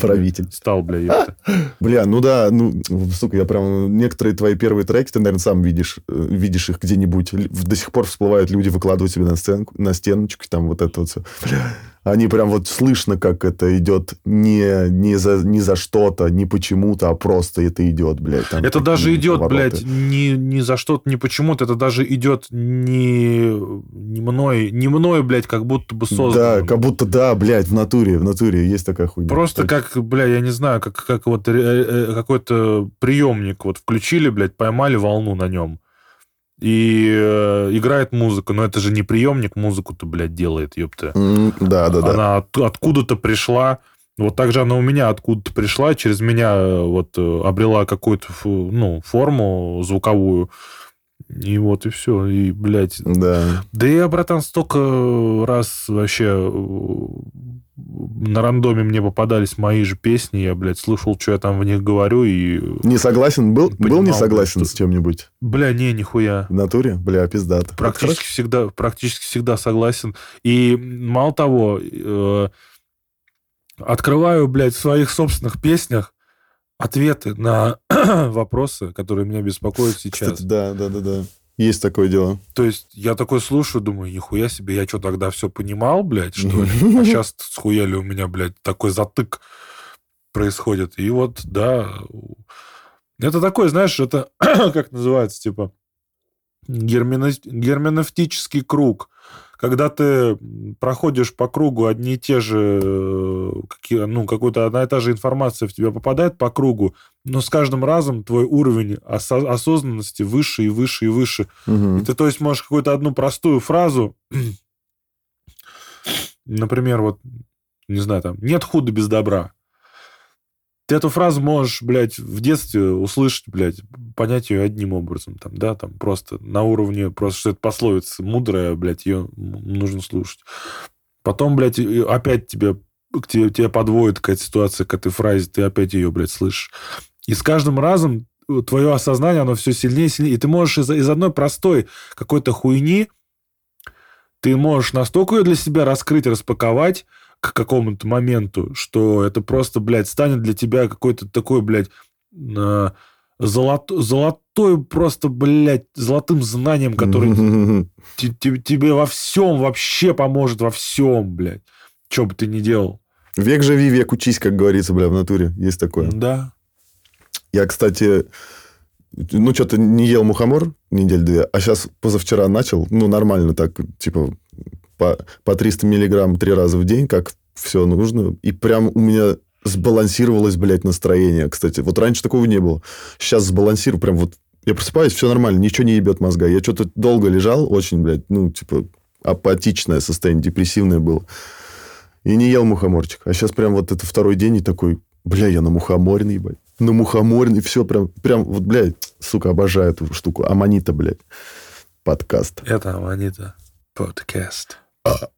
Правитель. Стал, бля, ёпта. Бля, ну да, ну, сука, я прям... Некоторые твои первые треки, ты, наверное, сам видишь, э, видишь их где-нибудь. До сих пор всплывают люди, выкладывают себе на, сценку, на стеночку, там вот это вот все. Бля, они прям вот слышно, как это идет не, не, за, не за что-то, не почему-то, а просто это идет, блядь. Там это даже идет, повороты. блядь, не, не за что-то, не почему-то, это даже идет не, не мной, не мной, блядь, как будто бы создано. Да, как будто, да, блядь, в натуре, в натуре есть такая хуйня. Просто как, бля, я не знаю, как, как вот э, э, какой-то приемник вот включили, блядь, поймали волну на нем и э, играет музыка, но это же не приемник музыку-то, блядь, делает, ёпта. Mm, да, да, да. Она от, откуда-то пришла, вот так же она у меня откуда-то пришла, через меня э, вот э, обрела какую-то, ну, форму звуковую, и вот и все, и, блядь. Да. Да я, братан, столько раз вообще на рандоме мне попадались мои же песни, я, блядь, слышал, что я там в них говорю, и... Не согласен? Был, понимал, был не согласен блядь, с чем-нибудь? Бля, не, нихуя. В натуре? Бля, пиздато. Практически всегда, практически всегда согласен. И мало того, э, открываю, блядь, в своих собственных песнях ответы на [clears throat] вопросы, которые меня беспокоят сейчас. Кстати, да, да, да, да. Есть такое дело. То есть я такой слушаю, думаю, нихуя себе, я что тогда все понимал, блядь, что ли? [laughs] А сейчас схуяли у меня, блядь, такой затык происходит. И вот, да, это такой, знаешь, это [clears throat] как называется, типа, герменевтический круг когда ты проходишь по кругу одни и те же, э, какие, ну, какую-то одна и та же информация в тебя попадает по кругу, но с каждым разом твой уровень осо- осознанности выше и выше и выше. Угу. И ты, то есть, можешь какую-то одну простую фразу, [clears throat] например, вот, не знаю, там, нет худа без добра. Ты эту фразу можешь, блядь, в детстве услышать, блядь, понять ее одним образом, там, да, там, просто на уровне, просто что это пословица мудрая, блядь, ее нужно слушать. Потом, блядь, опять тебе, к тебе, тебя подводит какая-то ситуация к этой фразе, ты опять ее, блядь, слышишь. И с каждым разом твое осознание, оно все сильнее и сильнее. И ты можешь из, из одной простой какой-то хуйни, ты можешь настолько ее для себя раскрыть, распаковать, к какому-то моменту, что это просто, блядь, станет для тебя какой-то такой, блядь, э, золот, золотой просто, блядь, золотым знанием, который [laughs] тебе во всем вообще поможет, во всем, блядь. Что бы ты ни делал. Век живи, век учись, как говорится, бля, в натуре. Есть такое. Да. Я, кстати, ну, что-то не ел мухомор неделю две, а сейчас позавчера начал, ну, нормально так, типа, по, по 300 миллиграмм три раза в день, как все нужно. И прям у меня сбалансировалось, блядь, настроение. Кстати, вот раньше такого не было. Сейчас сбалансирую, прям вот я просыпаюсь, все нормально, ничего не ебет мозга. Я что-то долго лежал, очень, блядь, ну, типа, апатичное состояние, депрессивное было. И не ел мухоморчик. А сейчас прям вот это второй день и такой, бля, я на мухоморный, блядь. На мухоморный, все прям, прям, вот, блядь, сука, обожаю эту штуку. Аманита, блядь. подкаст. Это Аманита подкаст. А.